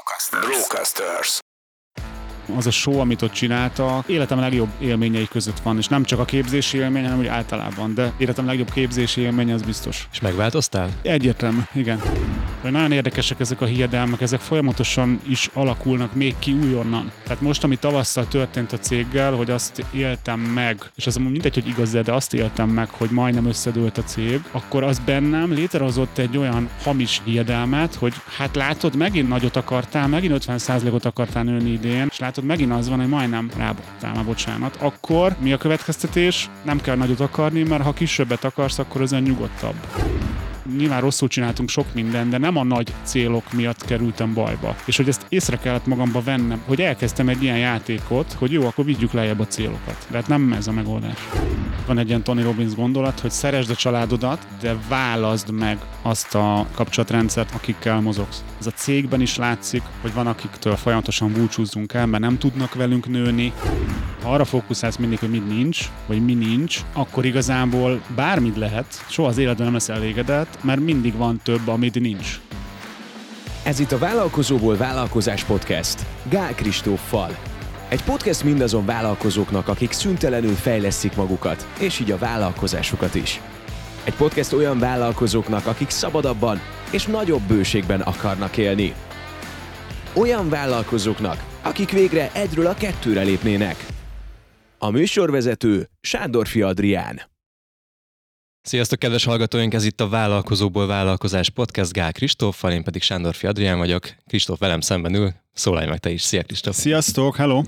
Brocasters. Brocasters az a show, amit ott csináltak, életem legjobb élményei között van, és nem csak a képzési élmény, hanem úgy általában, de életem legjobb képzési élmény, az biztos. És megváltoztál? Egyértelmű, igen. Vagy nagyon érdekesek ezek a hiedelmek, ezek folyamatosan is alakulnak még ki újonnan. Tehát most, ami tavasszal történt a céggel, hogy azt éltem meg, és az mindegy, hogy igaz, de azt éltem meg, hogy majdnem összedőlt a cég, akkor az bennem létrehozott egy olyan hamis hiedelmet, hogy hát látod, megint nagyot akartál, megint 50%-ot akartál nőni idén, és látod, megint az van, hogy majdnem rábottál, már bocsánat. Akkor mi a következtetés? Nem kell nagyot akarni, mert ha kisebbet akarsz, akkor az nyugodtabb nyilván rosszul csináltunk sok mindent, de nem a nagy célok miatt kerültem bajba. És hogy ezt észre kellett magamba vennem, hogy elkezdtem egy ilyen játékot, hogy jó, akkor vigyük lejjebb a célokat. De hát nem ez a megoldás. Van egy ilyen Tony Robbins gondolat, hogy szeresd a családodat, de válaszd meg azt a kapcsolatrendszert, akikkel mozogsz. Ez a cégben is látszik, hogy van akiktől folyamatosan búcsúzzunk el, mert nem tudnak velünk nőni. Ha arra fókuszálsz mindig, hogy mit nincs, vagy mi nincs, akkor igazából bármit lehet, soha az életben nem lesz elégedett, mert mindig van több, amit nincs. Ez itt a Vállalkozóból Vállalkozás Podcast. Gál Kristóffal. Egy podcast mindazon vállalkozóknak, akik szüntelenül fejlesztik magukat, és így a vállalkozásukat is. Egy podcast olyan vállalkozóknak, akik szabadabban és nagyobb bőségben akarnak élni. Olyan vállalkozóknak, akik végre egyről a kettőre lépnének. A műsorvezető Sándorfi Adrián. Sziasztok, kedves hallgatóink! Ez itt a Vállalkozóból Vállalkozás Podcast Gál Kristóffal, én pedig Sándorfi Adrián vagyok. Kristóf velem szemben ül, szólalj meg te is. Szia Kristóf! Sziasztok, hello!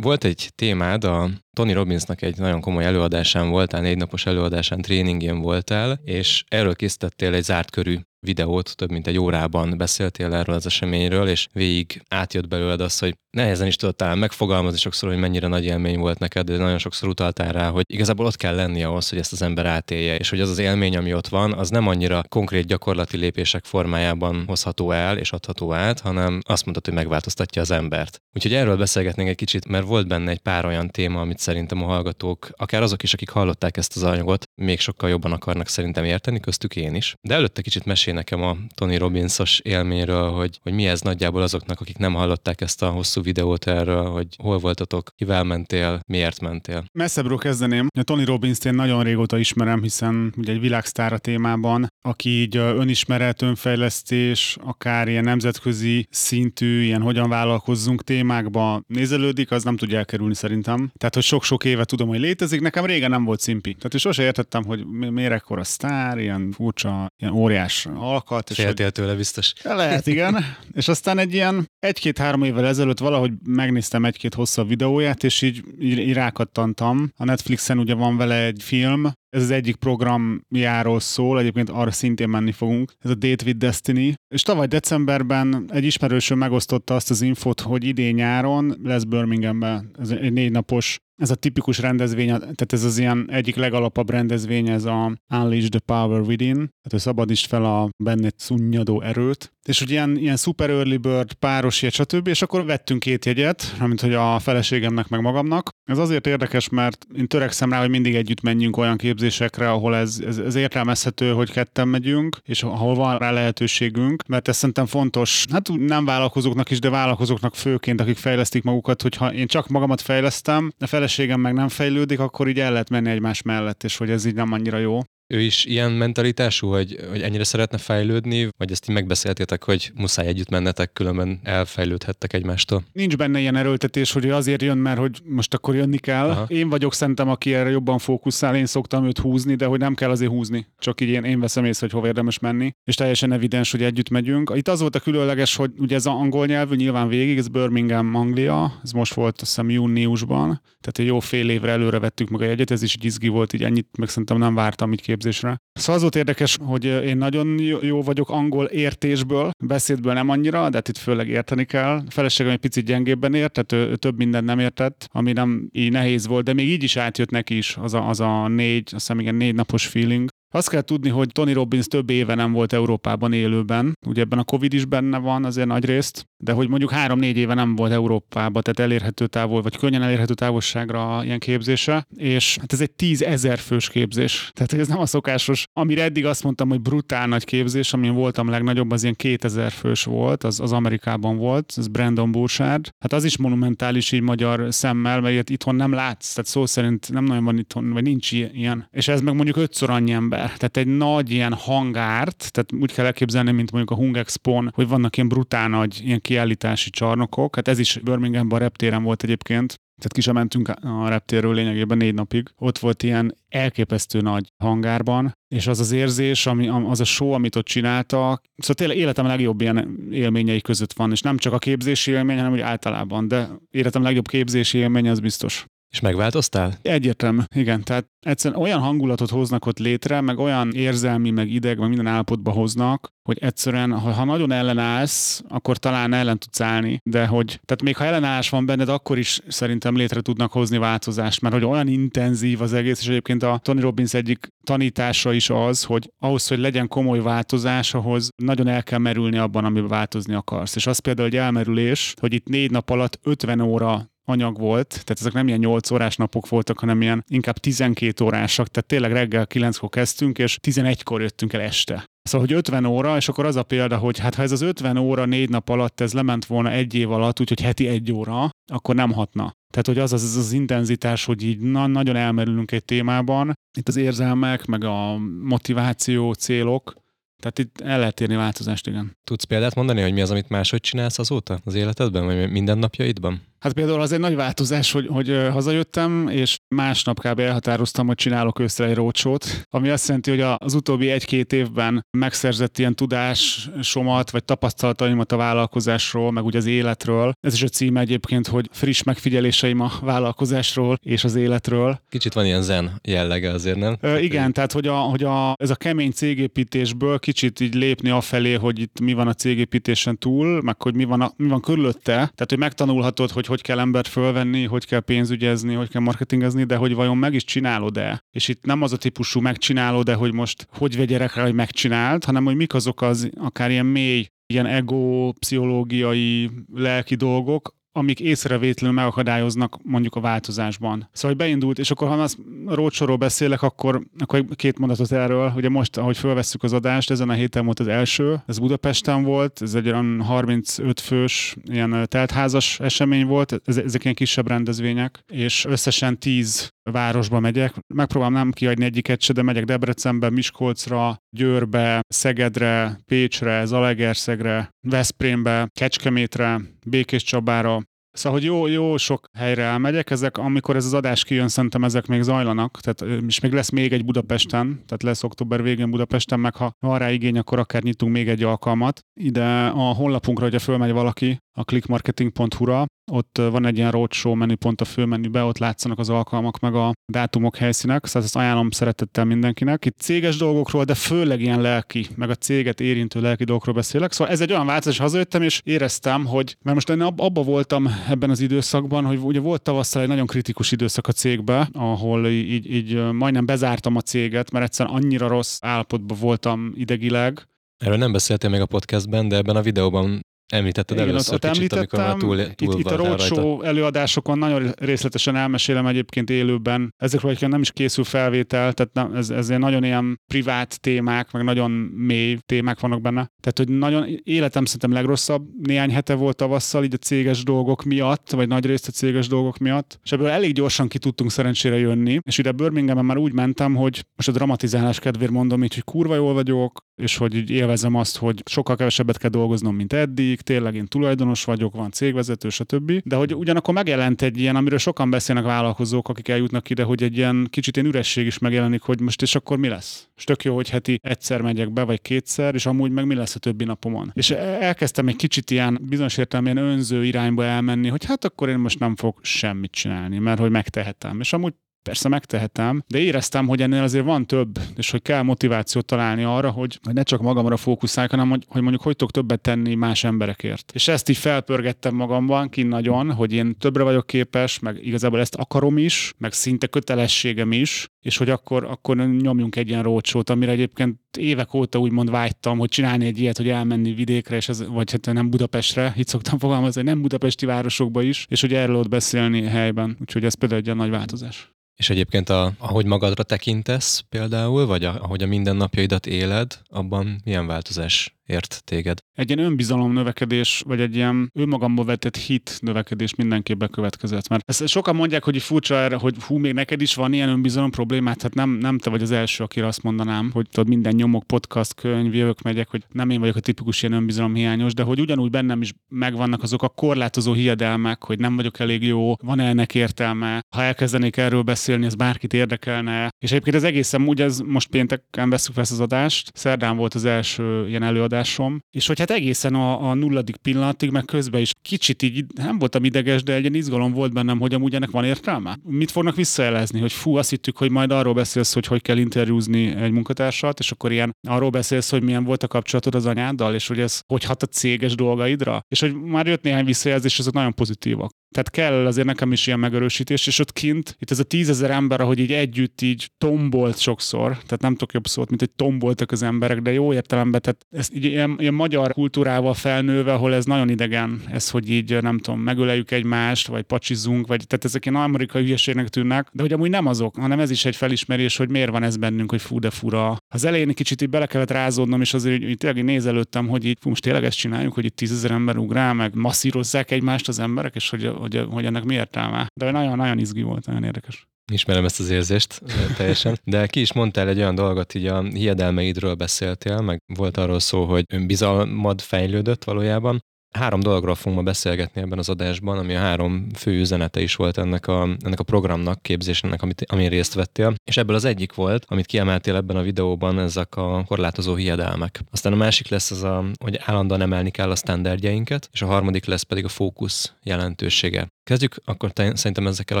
Volt egy témád, a Tony Robbinsnak egy nagyon komoly előadásán voltál, négy napos előadásán, tréningén voltál, és erről készítettél egy zárt körű videót, több mint egy órában beszéltél erről az eseményről, és végig átjött belőled az, hogy nehezen is tudtál megfogalmazni sokszor, hogy mennyire nagy élmény volt neked, de nagyon sokszor utaltál rá, hogy igazából ott kell lenni ahhoz, hogy ezt az ember átélje, és hogy az az élmény, ami ott van, az nem annyira konkrét gyakorlati lépések formájában hozható el és adható át, hanem azt mondtad, hogy megváltoztatja az embert. Úgyhogy erről beszélgetnénk egy kicsit, mert volt benne egy pár olyan téma, amit szerintem a hallgatók, akár azok is, akik hallották ezt az anyagot, még sokkal jobban akarnak szerintem érteni, köztük én is. De előtte kicsit mesél nekem a Tony Robbinsos élményről, hogy, hogy mi ez nagyjából azoknak, akik nem hallották ezt a hosszú videót erről, hogy hol voltatok, kivel mentél, miért mentél. Messzebbről kezdeném. A Tony Robbins én nagyon régóta ismerem, hiszen ugye egy világsztár a témában, aki így önismeret, önfejlesztés, akár ilyen nemzetközi szintű, ilyen hogyan vállalkozzunk témákba nézelődik, az nem tudja elkerülni szerintem. Tehát, hogy sok-sok éve tudom, hogy létezik, nekem régen nem volt szimpi. Tehát, és sose értettem, hogy miért ekkora sztár, ilyen furcsa, ilyen óriás alkat. És Féltél hogy... tőle biztos. Lehet, igen. és aztán egy ilyen egy-két-három évvel ezelőtt valahogy megnéztem egy-két hosszabb videóját, és így, így, így rákattantam. A Netflixen ugye van vele egy film, ez az egyik programjáról szól, egyébként arra szintén menni fogunk. Ez a Date with Destiny. És tavaly decemberben egy ismerősöm megosztotta azt az infot, hogy idén nyáron lesz Birminghamben ez egy négy napos ez a tipikus rendezvény, tehát ez az ilyen egyik legalapabb rendezvény, ez a Unleash the Power Within, tehát hogy szabadítsd fel a benned szunnyadó erőt. És hogy ilyen, ilyen super early bird, páros jegy, stb. És akkor vettünk két jegyet, mint hogy a feleségemnek meg magamnak. Ez azért érdekes, mert én törekszem rá, hogy mindig együtt menjünk olyan képzésekre, ahol ez, ez, ez értelmezhető, hogy ketten megyünk, és ahol van rá lehetőségünk, mert ez szerintem fontos, hát nem vállalkozóknak is, de vállalkozóknak főként, akik fejlesztik magukat, hogyha én csak magamat fejlesztem, a feleségem meg nem fejlődik, akkor így el lehet menni egymás mellett, és hogy ez így nem annyira jó ő is ilyen mentalitású, hogy, hogy ennyire szeretne fejlődni, vagy ezt így megbeszéltétek, hogy muszáj együtt mennetek, különben elfejlődhettek egymástól? Nincs benne ilyen erőltetés, hogy azért jön, mert hogy most akkor jönni kell. Aha. Én vagyok szerintem, aki erre jobban fókuszál, én szoktam őt húzni, de hogy nem kell azért húzni. Csak így én, én veszem észre, hogy hova érdemes menni. És teljesen evidens, hogy együtt megyünk. Itt az volt a különleges, hogy ugye ez az angol nyelvű nyilván végig, ez Birmingham, Anglia, ez most volt azt hiszem júniusban, tehát egy jó fél évre előre vettük meg a jegyet, ez is izgi volt, így ennyit meg szerintem nem vártam így képzésre. Szóval az volt érdekes, hogy én nagyon jó vagyok angol értésből, beszédből nem annyira, de hát itt főleg érteni kell. A feleségem egy picit gyengébben ért, tehát ő, ő több mindent nem értett, ami nem így nehéz volt, de még így is átjött neki is az a, az a négy, azt hiszem igen, négy napos feeling. Azt kell tudni, hogy Tony Robbins több éve nem volt Európában élőben. Ugye ebben a Covid is benne van azért nagy részt, de hogy mondjuk három-négy éve nem volt Európában, tehát elérhető távol, vagy könnyen elérhető távolságra ilyen képzése, és hát ez egy tízezer fős képzés. Tehát ez nem a szokásos, amire eddig azt mondtam, hogy brutál nagy képzés, amin voltam legnagyobb, az ilyen 2000 fős volt, az, az Amerikában volt, ez Brandon Burchard. Hát az is monumentális így magyar szemmel, mert itthon nem látsz, tehát szó szerint nem nagyon van itthon, vagy nincs ilyen. És ez meg mondjuk ötször annyi ember. Tehát egy nagy ilyen hangárt, tehát úgy kell elképzelni, mint mondjuk a Hung Expo-n, hogy vannak ilyen brutál nagy ilyen kiállítási csarnokok. Hát ez is Birminghamban a reptéren volt egyébként, tehát ki sem mentünk a reptérről lényegében négy napig. Ott volt ilyen elképesztő nagy hangárban, és az az érzés, ami, az a show, amit ott csináltak, szóval tényleg életem legjobb ilyen élményei között van, és nem csak a képzési élmény, hanem úgy általában, de életem legjobb képzési élmény az biztos. És megváltoztál? Egyértelmű, igen. Tehát egyszerűen olyan hangulatot hoznak ott létre, meg olyan érzelmi, meg ideg, meg minden állapotba hoznak, hogy egyszerűen, ha, ha nagyon ellenállsz, akkor talán ellen tudsz állni, de hogy, tehát még ha ellenállás van benned, akkor is szerintem létre tudnak hozni változást, mert hogy olyan intenzív az egész, és egyébként a Tony Robbins egyik tanítása is az, hogy ahhoz, hogy legyen komoly változás, ahhoz nagyon el kell merülni abban, amiben változni akarsz. És az például egy elmerülés, hogy itt négy nap alatt 50 óra anyag volt, tehát ezek nem ilyen 8 órás napok voltak, hanem ilyen inkább 12 órásak, tehát tényleg reggel 9-kor kezdtünk, és 11-kor jöttünk el este. Szóval, hogy 50 óra, és akkor az a példa, hogy hát ha ez az 50 óra négy nap alatt ez lement volna egy év alatt, úgyhogy heti egy óra, akkor nem hatna. Tehát, hogy az az, az, az intenzitás, hogy így na, nagyon elmerülünk egy témában, itt az érzelmek, meg a motiváció, célok, tehát itt el lehet érni változást, igen. Tudsz példát mondani, hogy mi az, amit máshogy csinálsz azóta az életedben, vagy mindennapjaidban? Hát például az egy nagy változás, hogy, hogy hazajöttem, és másnap kb. elhatároztam, hogy csinálok őszre egy rócsót, ami azt jelenti, hogy az utóbbi egy-két évben megszerzett ilyen tudásomat, vagy tapasztalataimat a vállalkozásról, meg ugye az életről. Ez is a címe egyébként, hogy friss megfigyeléseim a vállalkozásról és az életről. Kicsit van ilyen zen jellege azért, nem? Ö, igen, tehát hogy, a, hogy a, ez a kemény cégépítésből kicsit így lépni afelé, hogy itt mi van a cégépítésen túl, meg hogy mi van, a, mi van körülötte, tehát hogy megtanulhatod, hogy hogy kell embert fölvenni, hogy kell pénzügyezni, hogy kell marketingezni, de hogy vajon meg is csinálod-e. És itt nem az a típusú megcsinálod-e, hogy most hogy vegyerek rá, hogy megcsináld, hanem hogy mik azok az akár ilyen mély ilyen ego, pszichológiai, lelki dolgok, amik észrevétlenül megakadályoznak mondjuk a változásban. Szóval, hogy beindult, és akkor ha az rócsorról beszélek, akkor, akkor két mondatot erről. Ugye most, ahogy felvesszük az adást, ezen a héten volt az első, ez Budapesten volt, ez egy olyan 35 fős ilyen teltházas esemény volt, ezek ilyen kisebb rendezvények, és összesen 10 városba megyek. Megpróbálom nem kiadni egyiket se, de megyek Debrecenbe, Miskolcra, Győrbe, Szegedre, Pécsre, Zalegerszegre, Veszprémbe, Kecskemétre, Békés Csabára, Szóval, hogy jó, jó sok helyre elmegyek, ezek, amikor ez az adás kijön, szerintem ezek még zajlanak, tehát, és még lesz még egy Budapesten, tehát lesz október végén Budapesten, meg ha van rá igény, akkor akár nyitunk még egy alkalmat. Ide a honlapunkra, hogyha fölmegy valaki, a clickmarketing.hu-ra, ott van egy ilyen roadshow menüpont a főmenübe, ott látszanak az alkalmak, meg a dátumok, helyszínek, szóval ezt ajánlom szeretettel mindenkinek. Itt céges dolgokról, de főleg ilyen lelki, meg a céget érintő lelki dolgokról beszélek. Szóval ez egy olyan változás, hazajöttem, és éreztem, hogy, mert most én abba voltam ebben az időszakban, hogy ugye volt tavasszal egy nagyon kritikus időszak a cégbe, ahol így, így majdnem bezártam a céget, mert egyszerűen annyira rossz állapotban voltam idegileg, Erről nem beszéltél még a podcastben, de ebben a videóban Említetted Igen, először ott, kicsit, amikor már túl, túl itt, itt a roadshow előadásokon nagyon részletesen elmesélem egyébként élőben. Ezekről egyébként nem is készül felvétel, tehát nem, ez, ez nagyon ilyen privát témák, meg nagyon mély témák vannak benne. Tehát, hogy nagyon életem szerintem legrosszabb néhány hete volt tavasszal, így a céges dolgok miatt, vagy nagy részt a céges dolgok miatt. És ebből elég gyorsan ki tudtunk szerencsére jönni. És ide Birminghamben már úgy mentem, hogy most a dramatizálás kedvéért mondom így, hogy kurva jól vagyok, és hogy így élvezem azt, hogy sokkal kevesebbet kell dolgoznom, mint eddig, tényleg én tulajdonos vagyok, van cégvezető, stb. De hogy ugyanakkor megjelent egy ilyen, amiről sokan beszélnek vállalkozók, akik eljutnak ide, hogy egy ilyen kicsit ilyen üresség is megjelenik, hogy most és akkor mi lesz? És tök jó, hogy heti egyszer megyek be, vagy kétszer, és amúgy meg mi lesz a többi napomon. És elkezdtem egy kicsit ilyen bizonyos értelemben önző irányba elmenni, hogy hát akkor én most nem fog semmit csinálni, mert hogy megtehetem. És amúgy Persze megtehetem, de éreztem, hogy ennél azért van több, és hogy kell motivációt találni arra, hogy, hogy ne csak magamra fókuszálj, hanem hogy, hogy mondjuk hogy tudok többet tenni más emberekért. És ezt így felpörgettem magamban ki nagyon, hogy én többre vagyok képes, meg igazából ezt akarom is, meg szinte kötelességem is, és hogy akkor, akkor nyomjunk egy ilyen rócsót, amire egyébként évek óta úgymond vágytam, hogy csinálni egy ilyet, hogy elmenni vidékre, és ez, vagy hát nem Budapestre, itt szoktam fogalmazni, nem budapesti városokba is, és hogy erről ott beszélni helyben. Úgyhogy ez például egy nagy változás. És egyébként, a, ahogy magadra tekintesz például, vagy a, ahogy a mindennapjaidat éled, abban milyen változás ért téged? Egy ilyen önbizalom növekedés, vagy egy ilyen önmagamba vetett hit növekedés mindenképp bekövetkezett. Mert ezt sokan mondják, hogy furcsa erre, hogy hú, még neked is van ilyen önbizalom problémát, hát nem, nem te vagy az első, akire azt mondanám, hogy tudod, minden nyomok, podcast, könyv, jövök, megyek, hogy nem én vagyok a tipikus ilyen önbizalom hiányos, de hogy ugyanúgy bennem is megvannak azok a korlátozó hiedelmek, hogy nem vagyok elég jó, van -e ennek értelme, ha elkezdenék erről beszélni, ez bárkit érdekelne. És egyébként az egészen úgy, ez most pénteken veszük fel az adást, szerdán volt az első ilyen előadás, előadásom, és hogy hát egészen a, a nulladik pillanatig, meg közben is kicsit így nem voltam ideges, de egy ilyen izgalom volt bennem, hogy amúgy ennek van értelme. Mit fognak visszajelezni, hogy fú, azt hittük, hogy majd arról beszélsz, hogy hogy kell interjúzni egy munkatársat, és akkor ilyen arról beszélsz, hogy milyen volt a kapcsolatod az anyáddal, és hogy ez hogy hat a céges dolgaidra, és hogy már jött néhány visszajelzés, azok nagyon pozitívak. Tehát kell azért nekem is ilyen megerősítés, és ott kint, itt ez a tízezer ember, ahogy így együtt így tombolt sokszor, tehát nem tudok jobb szót, mint hogy tomboltak az emberek, de jó értelemben, tehát ez így ilyen, ilyen magyar kultúrával felnőve, ahol ez nagyon idegen, ez, hogy így nem tudom, megöleljük egymást, vagy pacsizunk, vagy tehát ezek ilyen amerikai hülyeségnek tűnnek, de hogy amúgy nem azok, hanem ez is egy felismerés, hogy miért van ez bennünk, hogy fú de fura. Az elején egy kicsit így bele kellett rázódnom, és azért így, tényleg nézelődtem, hogy így most tényleg ezt csináljuk, hogy itt tízezer ember ugrál, meg masszírozzák egymást az emberek, és hogy hogy, hogy ennek mi értelme. De nagyon-nagyon izgi volt, nagyon érdekes. Ismerem ezt az érzést teljesen. De ki is mondtál egy olyan dolgot, így a hiedelmeidről beszéltél, meg volt arról szó, hogy önbizalmad fejlődött valójában. Három dologról fogunk ma beszélgetni ebben az adásban, ami a három fő üzenete is volt ennek a, ennek a programnak, képzésnek, amit, amin részt vettél. És ebből az egyik volt, amit kiemeltél ebben a videóban, ezek a korlátozó hiedelmek. Aztán a másik lesz az, a, hogy állandóan emelni kell a standardjainket, és a harmadik lesz pedig a fókusz jelentősége. Kezdjük akkor te, szerintem ezekkel a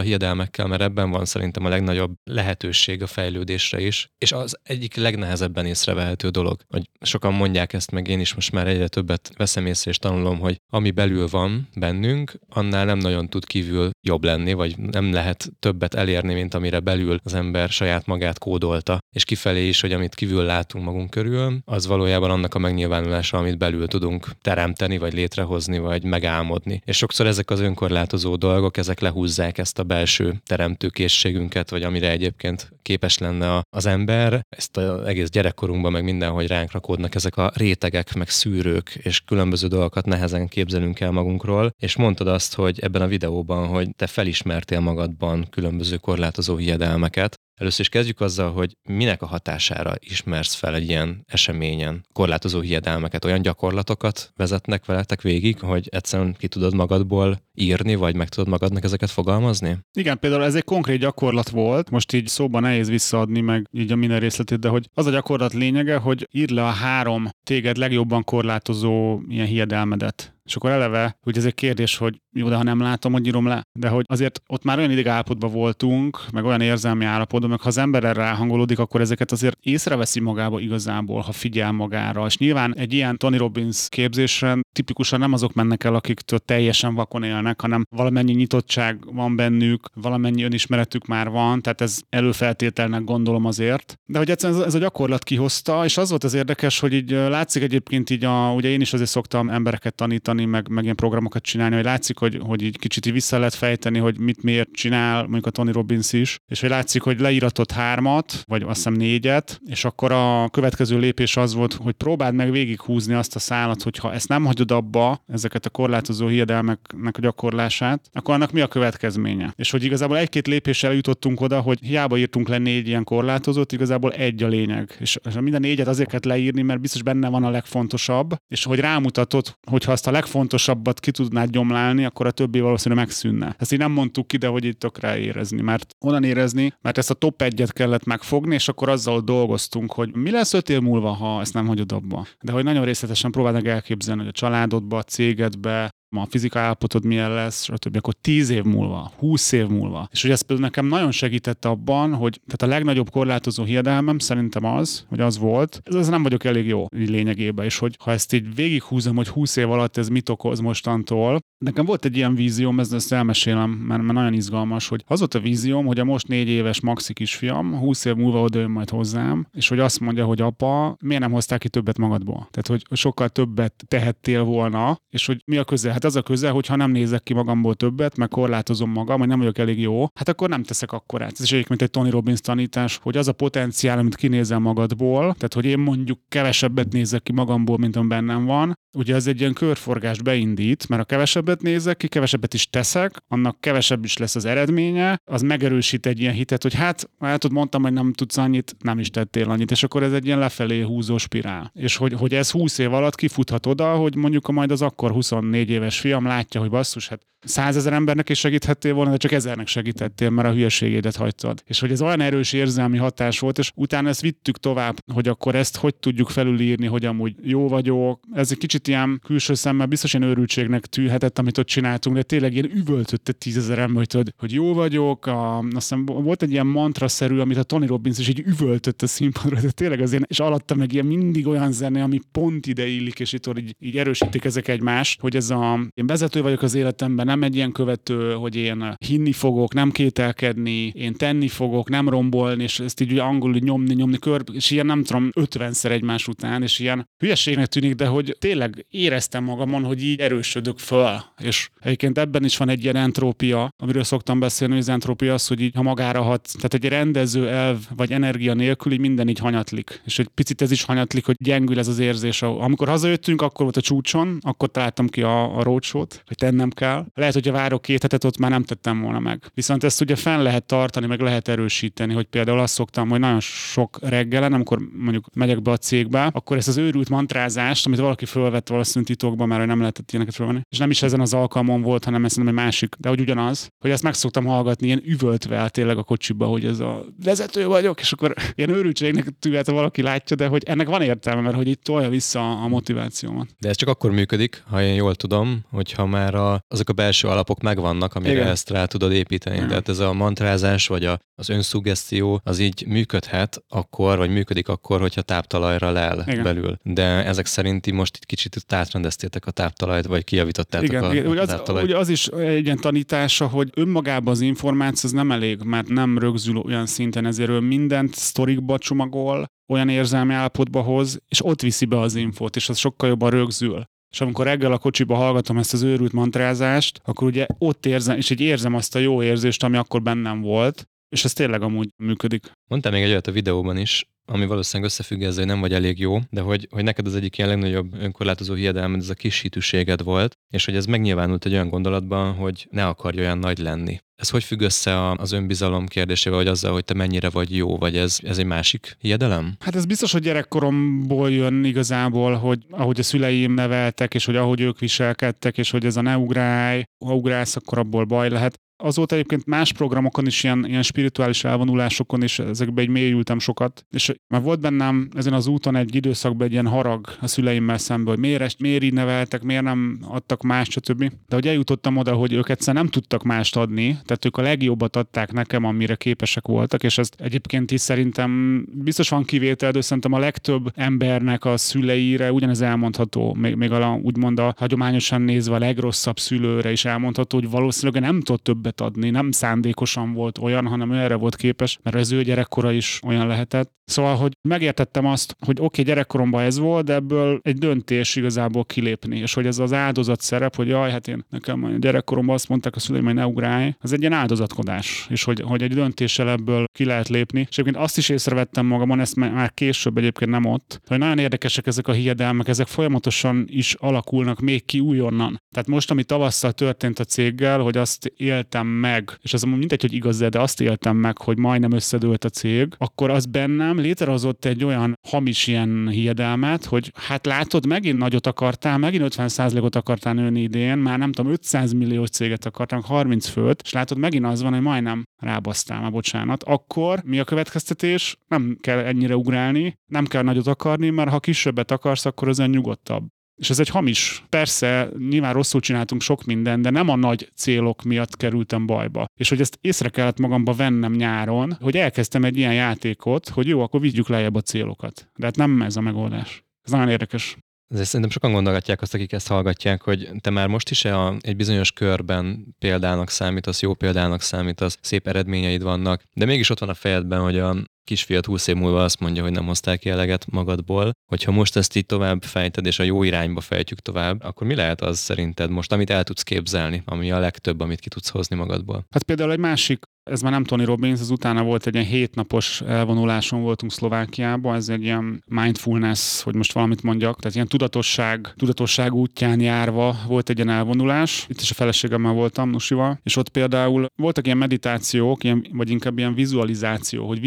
hiedelmekkel, mert ebben van szerintem a legnagyobb lehetőség a fejlődésre is, és az egyik legnehezebben észrevehető dolog, hogy sokan mondják ezt, meg én is most már egyre többet veszem észre és tanulom, hogy ami belül van bennünk, annál nem nagyon tud kívül jobb lenni, vagy nem lehet többet elérni, mint amire belül az ember saját magát kódolta, és kifelé is, hogy amit kívül látunk magunk körül, az valójában annak a megnyilvánulása, amit belül tudunk teremteni, vagy létrehozni, vagy megálmodni. És sokszor ezek az önkorlátozó dolgok, ezek lehúzzák ezt a belső teremtőkészségünket, vagy amire egyébként képes lenne az ember. Ezt az egész gyerekkorunkban, meg mindenhogy ránk rakódnak ezek a rétegek, meg szűrők, és különböző dolgokat nehezen képzelünk el magunkról. És mondtad azt, hogy ebben a videóban, hogy te felismertél magadban különböző korlátozó hiedelmeket, Először is kezdjük azzal, hogy minek a hatására ismersz fel egy ilyen eseményen? Korlátozó hiedelmeket, olyan gyakorlatokat vezetnek veletek végig, hogy egyszerűen ki tudod magadból írni, vagy meg tudod magadnak ezeket fogalmazni? Igen, például ez egy konkrét gyakorlat volt, most így szóban nehéz visszaadni meg így a minden részletét, de hogy az a gyakorlat lényege, hogy írd le a három téged legjobban korlátozó ilyen hiedelmedet és akkor eleve, hogy ez egy kérdés, hogy jó, de ha nem látom, hogy írom le. De hogy azért ott már olyan ideg állapotban voltunk, meg olyan érzelmi állapotban, meg ha az ember erre ráhangolódik, akkor ezeket azért észreveszi magába igazából, ha figyel magára. És nyilván egy ilyen Tony Robbins képzésre tipikusan nem azok mennek el, akiktől teljesen vakon élnek, hanem valamennyi nyitottság van bennük, valamennyi önismeretük már van, tehát ez előfeltételnek gondolom azért. De hogy egyszerűen ez a gyakorlat kihozta, és az volt az érdekes, hogy így látszik egyébként így, a, ugye én is azért szoktam embereket tanítani, meg, meg ilyen programokat csinálni, hogy látszik, hogy, hogy így kicsit így vissza lehet fejteni, hogy mit miért csinál, mondjuk a Tony Robbins is, és hogy látszik, hogy leíratott hármat, vagy azt hiszem négyet, és akkor a következő lépés az volt, hogy próbáld meg végighúzni azt a szálat, hogyha ezt nem hagyod abba, ezeket a korlátozó hiedelmeknek a gyakorlását, akkor annak mi a következménye? És hogy igazából egy-két lépéssel jutottunk oda, hogy hiába írtunk le négy ilyen korlátozót, igazából egy a lényeg. És, és minden négyet azért kell leírni, mert biztos benne van a legfontosabb, és hogy rámutatod, hogyha azt a legfontosabbat ki tudnád gyomlálni, akkor a többi valószínűleg megszűnne. Ezt így nem mondtuk ki, de hogy itt tök érezni, mert onnan érezni, mert ezt a top egyet kellett megfogni, és akkor azzal dolgoztunk, hogy mi lesz öt év múlva, ha ezt nem hagyod abba. De hogy nagyon részletesen próbálnak elképzelni, hogy a családodba, a cégedbe, a fizika állapotod milyen lesz, stb. Akkor 10 év múlva, 20 év múlva. És hogy ez például nekem nagyon segített abban, hogy tehát a legnagyobb korlátozó hiedelmem szerintem az, hogy az volt, ez, ez nem vagyok elég jó lényegében, és hogy ha ezt így végighúzom, hogy 20 év alatt ez mit okoz mostantól, nekem volt egy ilyen vízióm, ezt, ezt elmesélem, mert, mert nagyon izgalmas, hogy az volt a vízióm, hogy a most négy éves maxi kisfiam 20 év múlva oda jön majd hozzám, és hogy azt mondja, hogy apa, miért nem hozták ki többet magadból? Tehát, hogy sokkal többet tehettél volna, és hogy mi a köze? Hát az a köze, hogy ha nem nézek ki magamból többet, meg korlátozom magam, vagy nem vagyok elég jó, hát akkor nem teszek akkorát. Ez is egyébként egy Tony Robbins tanítás, hogy az a potenciál, amit kinézel magadból, tehát hogy én mondjuk kevesebbet nézek ki magamból, mint ami bennem van, ugye ez egy ilyen körforgást beindít, mert a kevesebbet nézek ki, kevesebbet is teszek, annak kevesebb is lesz az eredménye, az megerősít egy ilyen hitet, hogy hát, hát mondtam, hogy nem tudsz annyit, nem is tettél annyit, és akkor ez egy ilyen lefelé húzó spirál. És hogy, hogy ez 20 év alatt kifuthat oda, hogy mondjuk a majd az akkor 24 éves fiam látja, hogy basszus, hát százezer embernek is segíthettél volna, de csak ezernek segítettél, mert a hülyeségédet hagytad. És hogy ez olyan erős érzelmi hatás volt, és utána ezt vittük tovább, hogy akkor ezt hogy tudjuk felülírni, hogy amúgy jó vagyok. Ez egy kicsit ilyen külső szemmel biztos ilyen őrültségnek tűhetett, amit ott csináltunk, de tényleg ilyen üvöltötte tízezer ember, hogy, hogy jó vagyok. A, azt volt egy ilyen mantra-szerű, amit a Tony Robbins is így üvöltött a színpadra, de tényleg azért, és alatta meg ilyen mindig olyan zene, ami pont ide illik, és itt így, így erősítik ezek egymást, hogy ez a, én vezető vagyok az életemben, nem egy ilyen követő, hogy én hinni fogok, nem kételkedni, én tenni fogok, nem rombolni, és ezt így angolul nyomni, nyomni kör, és ilyen nem tudom, ötvenszer egymás után, és ilyen hülyeségnek tűnik, de hogy tényleg éreztem magamon, hogy így erősödök föl. És egyébként ebben is van egy ilyen entrópia, amiről szoktam beszélni, hogy az entrópia az, hogy így, ha magára hat, tehát egy rendező elv vagy energia nélkül minden így hanyatlik. És egy picit ez is hanyatlik, hogy gyengül ez az érzés. Amikor hazajöttünk, akkor volt a csúcson, akkor találtam ki a, a rócsót, hogy tennem kell. Lehet, hogy a várok két hetet, ott már nem tettem volna meg. Viszont ezt ugye fenn lehet tartani, meg lehet erősíteni, hogy például azt szoktam, hogy nagyon sok reggelen, amikor mondjuk megyek be a cégbe, akkor ezt az őrült mantrázást, amit valaki fölvett valószínűleg titokban, mert nem lehetett ilyeneket fölvenni. És nem is ezen az alkalmon volt, hanem ez egy másik, de hogy ugyanaz, hogy ezt meg szoktam hallgatni ilyen üvöltve tényleg a kocsiba, hogy ez a vezető vagyok, és akkor ilyen őrültségnek tűhet, ha valaki látja, de hogy ennek van értelme, mert hogy itt tolja vissza a motivációmat. De ez csak akkor működik, ha én jól tudom, hogyha már a, azok a belső alapok megvannak, amire Igen. ezt rá tudod építeni. Igen. Tehát ez a mantrázás, vagy a, az önszuggesztió, az így működhet akkor, vagy működik akkor, hogyha táptalajra lel Igen. belül. De ezek szerinti most itt kicsit átrendeztétek a táptalajt, vagy kijavítottátok Igen, a, Igen. Ugye az, ugye az is egy ilyen tanítása, hogy önmagában az információ az nem elég, mert nem rögzül olyan szinten, ezért ő mindent sztorikba csomagol, olyan érzelmi állapotba hoz, és ott viszi be az infót, és az sokkal jobban rögzül. És amikor reggel a kocsiba hallgatom ezt az őrült mantrázást, akkor ugye ott érzem, és így érzem azt a jó érzést, ami akkor bennem volt, és ez tényleg amúgy működik. Mondtál még egy olyat a videóban is, ami valószínűleg összefügg ezzel, hogy nem vagy elég jó, de hogy, hogy neked az egyik ilyen legnagyobb önkorlátozó hiedelmed ez a kis hitűséged volt, és hogy ez megnyilvánult egy olyan gondolatban, hogy ne akarj olyan nagy lenni. Ez hogy függ össze az önbizalom kérdésével, vagy azzal, hogy te mennyire vagy jó, vagy ez, ez egy másik hiedelem? Hát ez biztos, hogy gyerekkoromból jön igazából, hogy ahogy a szüleim neveltek, és hogy ahogy ők viselkedtek, és hogy ez a ne ugrálj, ha ugrálsz, akkor abból baj lehet azóta egyébként más programokon is, ilyen, ilyen spirituális elvonulásokon is ezekbe egy mélyültem sokat, és már volt bennem ezen az úton egy időszakban egy ilyen harag a szüleimmel szemben, hogy miért, miért így neveltek, miért nem adtak más, stb. De hogy eljutottam oda, hogy ők egyszer nem tudtak mást adni, tehát ők a legjobbat adták nekem, amire képesek voltak, és ezt egyébként is szerintem biztos van kivétel, de szerintem a legtöbb embernek a szüleire ugyanez elmondható, még, még a, úgymond a hagyományosan nézve a legrosszabb szülőre is elmondható, hogy valószínűleg nem tud többet többet adni. Nem szándékosan volt olyan, hanem ő erre volt képes, mert az ő gyerekkora is olyan lehetett. Szóval, hogy megértettem azt, hogy oké, okay, gyerekkoromban ez volt, de ebből egy döntés igazából kilépni, és hogy ez az áldozat szerep, hogy jaj, hát én nekem a gyerekkoromban azt mondták a szüleim, hogy ne ugrálj, az egy ilyen áldozatkodás, és hogy, hogy egy döntéssel ebből ki lehet lépni. És egyébként azt is észrevettem magamon, ezt már később egyébként nem ott, hogy nagyon érdekesek ezek a hiedelmek, ezek folyamatosan is alakulnak még ki újonnan. Tehát most, ami tavasszal történt a céggel, hogy azt éltem éltem meg, és az mindegy, hogy igaz, de azt éltem meg, hogy majdnem összedőlt a cég, akkor az bennem létrehozott egy olyan hamis ilyen hiedelmet, hogy hát látod, megint nagyot akartál, megint 50%-ot akartál nőni idén, már nem tudom, 500 millió céget akartál, 30 főt, és látod, megint az van, hogy majdnem rábasztál már, bocsánat. Akkor mi a következtetés? Nem kell ennyire ugrálni, nem kell nagyot akarni, mert ha kisebbet akarsz, akkor az nyugodtabb. És ez egy hamis. Persze, nyilván rosszul csináltunk sok minden, de nem a nagy célok miatt kerültem bajba. És hogy ezt észre kellett magamba vennem nyáron, hogy elkezdtem egy ilyen játékot, hogy jó, akkor vigyük lejjebb a célokat. De hát nem ez a megoldás. Ez nagyon érdekes. Ezért szerintem sokan gondolgatják azt, akik ezt hallgatják, hogy te már most is a, egy bizonyos körben példának számítasz, jó példának számítasz, szép eredményeid vannak, de mégis ott van a fejedben, hogy a kisfiat 20 év múlva azt mondja, hogy nem hoztál ki eleget magadból. Hogyha most ezt így tovább fejted, és a jó irányba fejtjük tovább, akkor mi lehet az szerinted most, amit el tudsz képzelni, ami a legtöbb, amit ki tudsz hozni magadból? Hát például egy másik ez már nem Tony Robbins, az utána volt egy ilyen hétnapos elvonuláson voltunk Szlovákiában, ez egy ilyen mindfulness, hogy most valamit mondjak, tehát ilyen tudatosság, tudatosság útján járva volt egy ilyen elvonulás. Itt is a feleségemmel voltam, Nusival, és ott például voltak ilyen meditációk, ilyen, vagy inkább ilyen vizualizáció, hogy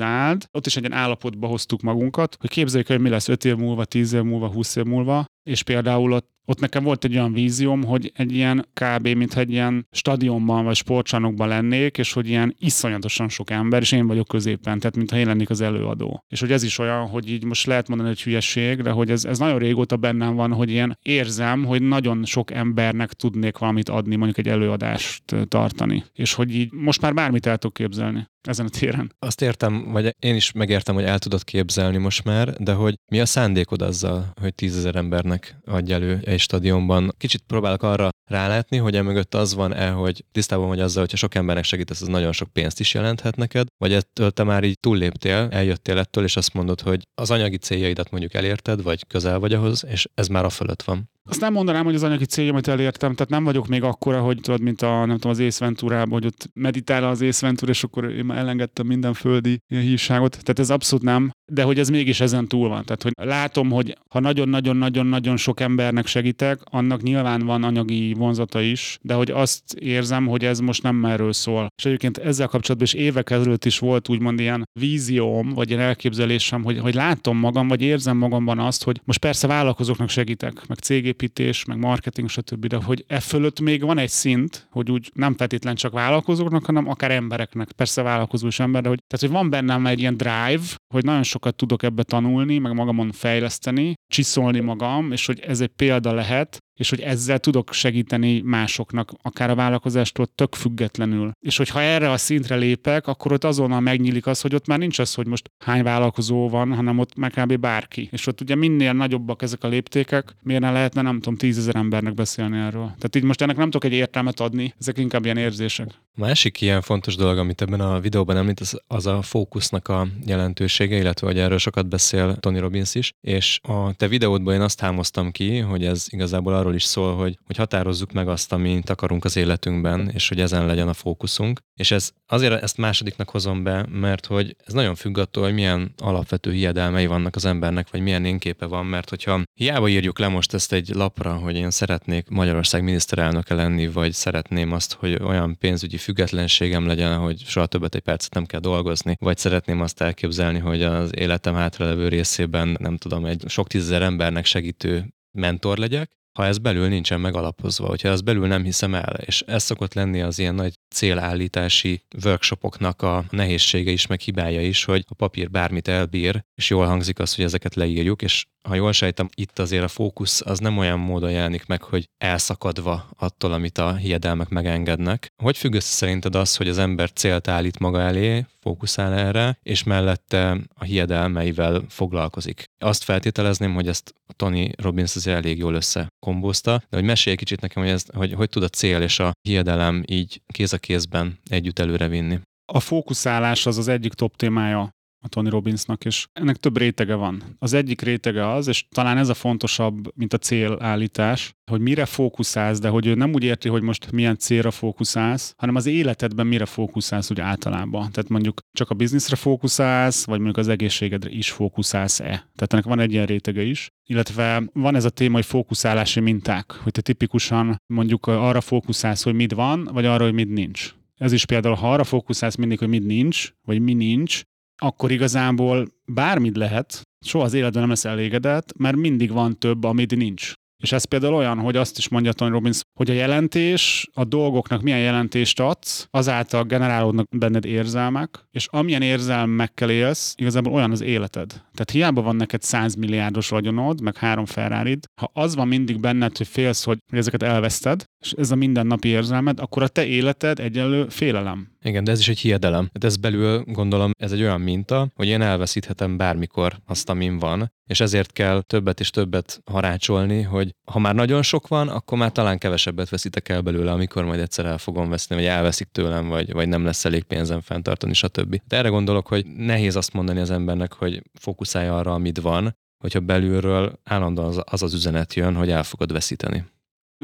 vizualizáld, ott is egy ilyen állapotba hoztuk magunkat, hogy képzeljük, hogy mi lesz 5 év múlva, 10 év múlva, 20 év múlva, és például ott, ott nekem volt egy olyan vízióm, hogy egy ilyen kb. mintha egy ilyen stadionban vagy sportcsarnokban lennék, és hogy ilyen iszonyatosan sok ember, és én vagyok középen, tehát mintha én lennék az előadó. És hogy ez is olyan, hogy így most lehet mondani, hogy hülyeség, de hogy ez, ez nagyon régóta bennem van, hogy ilyen érzem, hogy nagyon sok embernek tudnék valamit adni, mondjuk egy előadást tartani. És hogy így most már bármit el tudok képzelni ezen a téren. Azt értem, vagy én is megértem, hogy el tudod képzelni most már, de hogy mi a szándékod azzal, hogy tízezer embernek adj elő egy stadionban? Kicsit próbálok arra rálátni, hogy emögött az van-e, hogy tisztában vagy azzal, hogyha sok embernek segítesz, az nagyon sok pénzt is jelenthet neked, vagy ettől te már így túlléptél, eljöttél ettől, és azt mondod, hogy az anyagi céljaidat mondjuk elérted, vagy közel vagy ahhoz, és ez már a fölött van. Azt nem mondanám, hogy az anyagi céljomat elértem, tehát nem vagyok még akkora, hogy tudod, mint a, nem tudom, az észventúrában, hogy ott meditál az észventúr, és akkor én már elengedtem minden földi hívságot. Tehát ez abszolút nem, de hogy ez mégis ezen túl van. Tehát, hogy látom, hogy ha nagyon-nagyon-nagyon-nagyon sok embernek segítek, annak nyilván van anyagi vonzata is, de hogy azt érzem, hogy ez most nem erről szól. És egyébként ezzel kapcsolatban is évek ezelőtt is volt úgymond ilyen vízióm, vagy ilyen elképzelésem, hogy, hogy látom magam, vagy érzem magamban azt, hogy most persze vállalkozóknak segítek, meg cégépítés, meg marketing, stb. De hogy e fölött még van egy szint, hogy úgy nem feltétlen csak vállalkozóknak, hanem akár embereknek. Persze vállalkozó is ember, de hogy, tehát, hogy van bennem egy ilyen drive, hogy nagyon sokat tudok ebbe tanulni, meg magamon fejleszteni, csiszolni magam, és hogy ez egy példa lehet, és hogy ezzel tudok segíteni másoknak, akár a vállalkozástól tök függetlenül. És hogyha erre a szintre lépek, akkor ott azonnal megnyílik az, hogy ott már nincs az, hogy most hány vállalkozó van, hanem ott meg kb. bárki. És ott ugye minél nagyobbak ezek a léptékek, miért ne lehetne, nem tudom, tízezer embernek beszélni erről. Tehát így most ennek nem tudok egy értelmet adni, ezek inkább ilyen érzések. Másik ilyen fontos dolog, amit ebben a videóban említ, az, az a fókusznak a jelentősége, illetve hogy erről sokat beszél Tony Robbins is, és a te videódban én azt hámoztam ki, hogy ez igazából arról is szól, hogy, hogy határozzuk meg azt, amit akarunk az életünkben, és hogy ezen legyen a fókuszunk. És ez azért ezt másodiknak hozom be, mert hogy ez nagyon függ attól, hogy milyen alapvető hiedelmei vannak az embernek, vagy milyen énképe van, mert hogyha hiába írjuk le most ezt egy lapra, hogy én szeretnék Magyarország miniszterelnöke lenni, vagy szeretném azt, hogy olyan pénzügyi függetlenségem legyen, hogy soha többet egy percet nem kell dolgozni, vagy szeretném azt elképzelni, hogy az életem hátralevő részében nem tudom, egy sok tízezer embernek segítő mentor legyek, ha ez belül nincsen megalapozva, hogyha ez belül nem hiszem el, és ez szokott lenni az ilyen nagy célállítási workshopoknak a nehézsége is, meg hibája is, hogy a papír bármit elbír, és jól hangzik az, hogy ezeket leírjuk, és ha jól sejtem, itt azért a fókusz az nem olyan módon jelenik meg, hogy elszakadva attól, amit a hiedelmek megengednek. Hogy függ össze szerinted az, hogy az ember célt állít maga elé, fókuszál erre, és mellette a hiedelmeivel foglalkozik? Azt feltételezném, hogy ezt Tony Robbins azért elég jól összekombózta, de hogy mesélj kicsit nekem, hogy, ez, hogy hogy tud a cél és a hiedelem így kéz a kézben együtt előre vinni. A fókuszálás az az egyik top témája a Tony Robbinsnak, és ennek több rétege van. Az egyik rétege az, és talán ez a fontosabb, mint a célállítás, hogy mire fókuszálsz, de hogy ő nem úgy érti, hogy most milyen célra fókuszálsz, hanem az életedben mire fókuszálsz úgy általában. Tehát mondjuk csak a bizniszre fókuszálsz, vagy mondjuk az egészségedre is fókuszálsz-e. Tehát ennek van egy ilyen rétege is. Illetve van ez a téma, hogy fókuszálási minták, hogy te tipikusan mondjuk arra fókuszálsz, hogy mit van, vagy arra, hogy mit nincs. Ez is például, ha arra fókuszálsz mindig, hogy mit nincs, vagy mi nincs, akkor igazából bármit lehet, soha az életben nem lesz elégedett, mert mindig van több, amit nincs. És ez például olyan, hogy azt is mondja Tony Robbins, hogy a jelentés, a dolgoknak milyen jelentést adsz, azáltal generálódnak benned érzelmek, és amilyen érzelmekkel élsz, igazából olyan az életed. Tehát hiába van neked 100 milliárdos vagyonod, meg három ferrari ha az van mindig benned, hogy félsz, hogy ezeket elveszted, és ez a mindennapi érzelmed, akkor a te életed egyenlő félelem. Igen, de ez is egy hiedelem. Hát ez belül gondolom, ez egy olyan minta, hogy én elveszíthetem bármikor azt, amin van, és ezért kell többet és többet harácsolni, hogy ha már nagyon sok van, akkor már talán kevesebbet veszítek el belőle, amikor majd egyszer el fogom veszni, vagy elveszik tőlem, vagy, vagy nem lesz elég pénzem fenntartani, stb. De erre gondolok, hogy nehéz azt mondani az embernek, hogy fókuszálj arra, amit van, hogyha belülről állandóan az az, az üzenet jön, hogy el fogod veszíteni.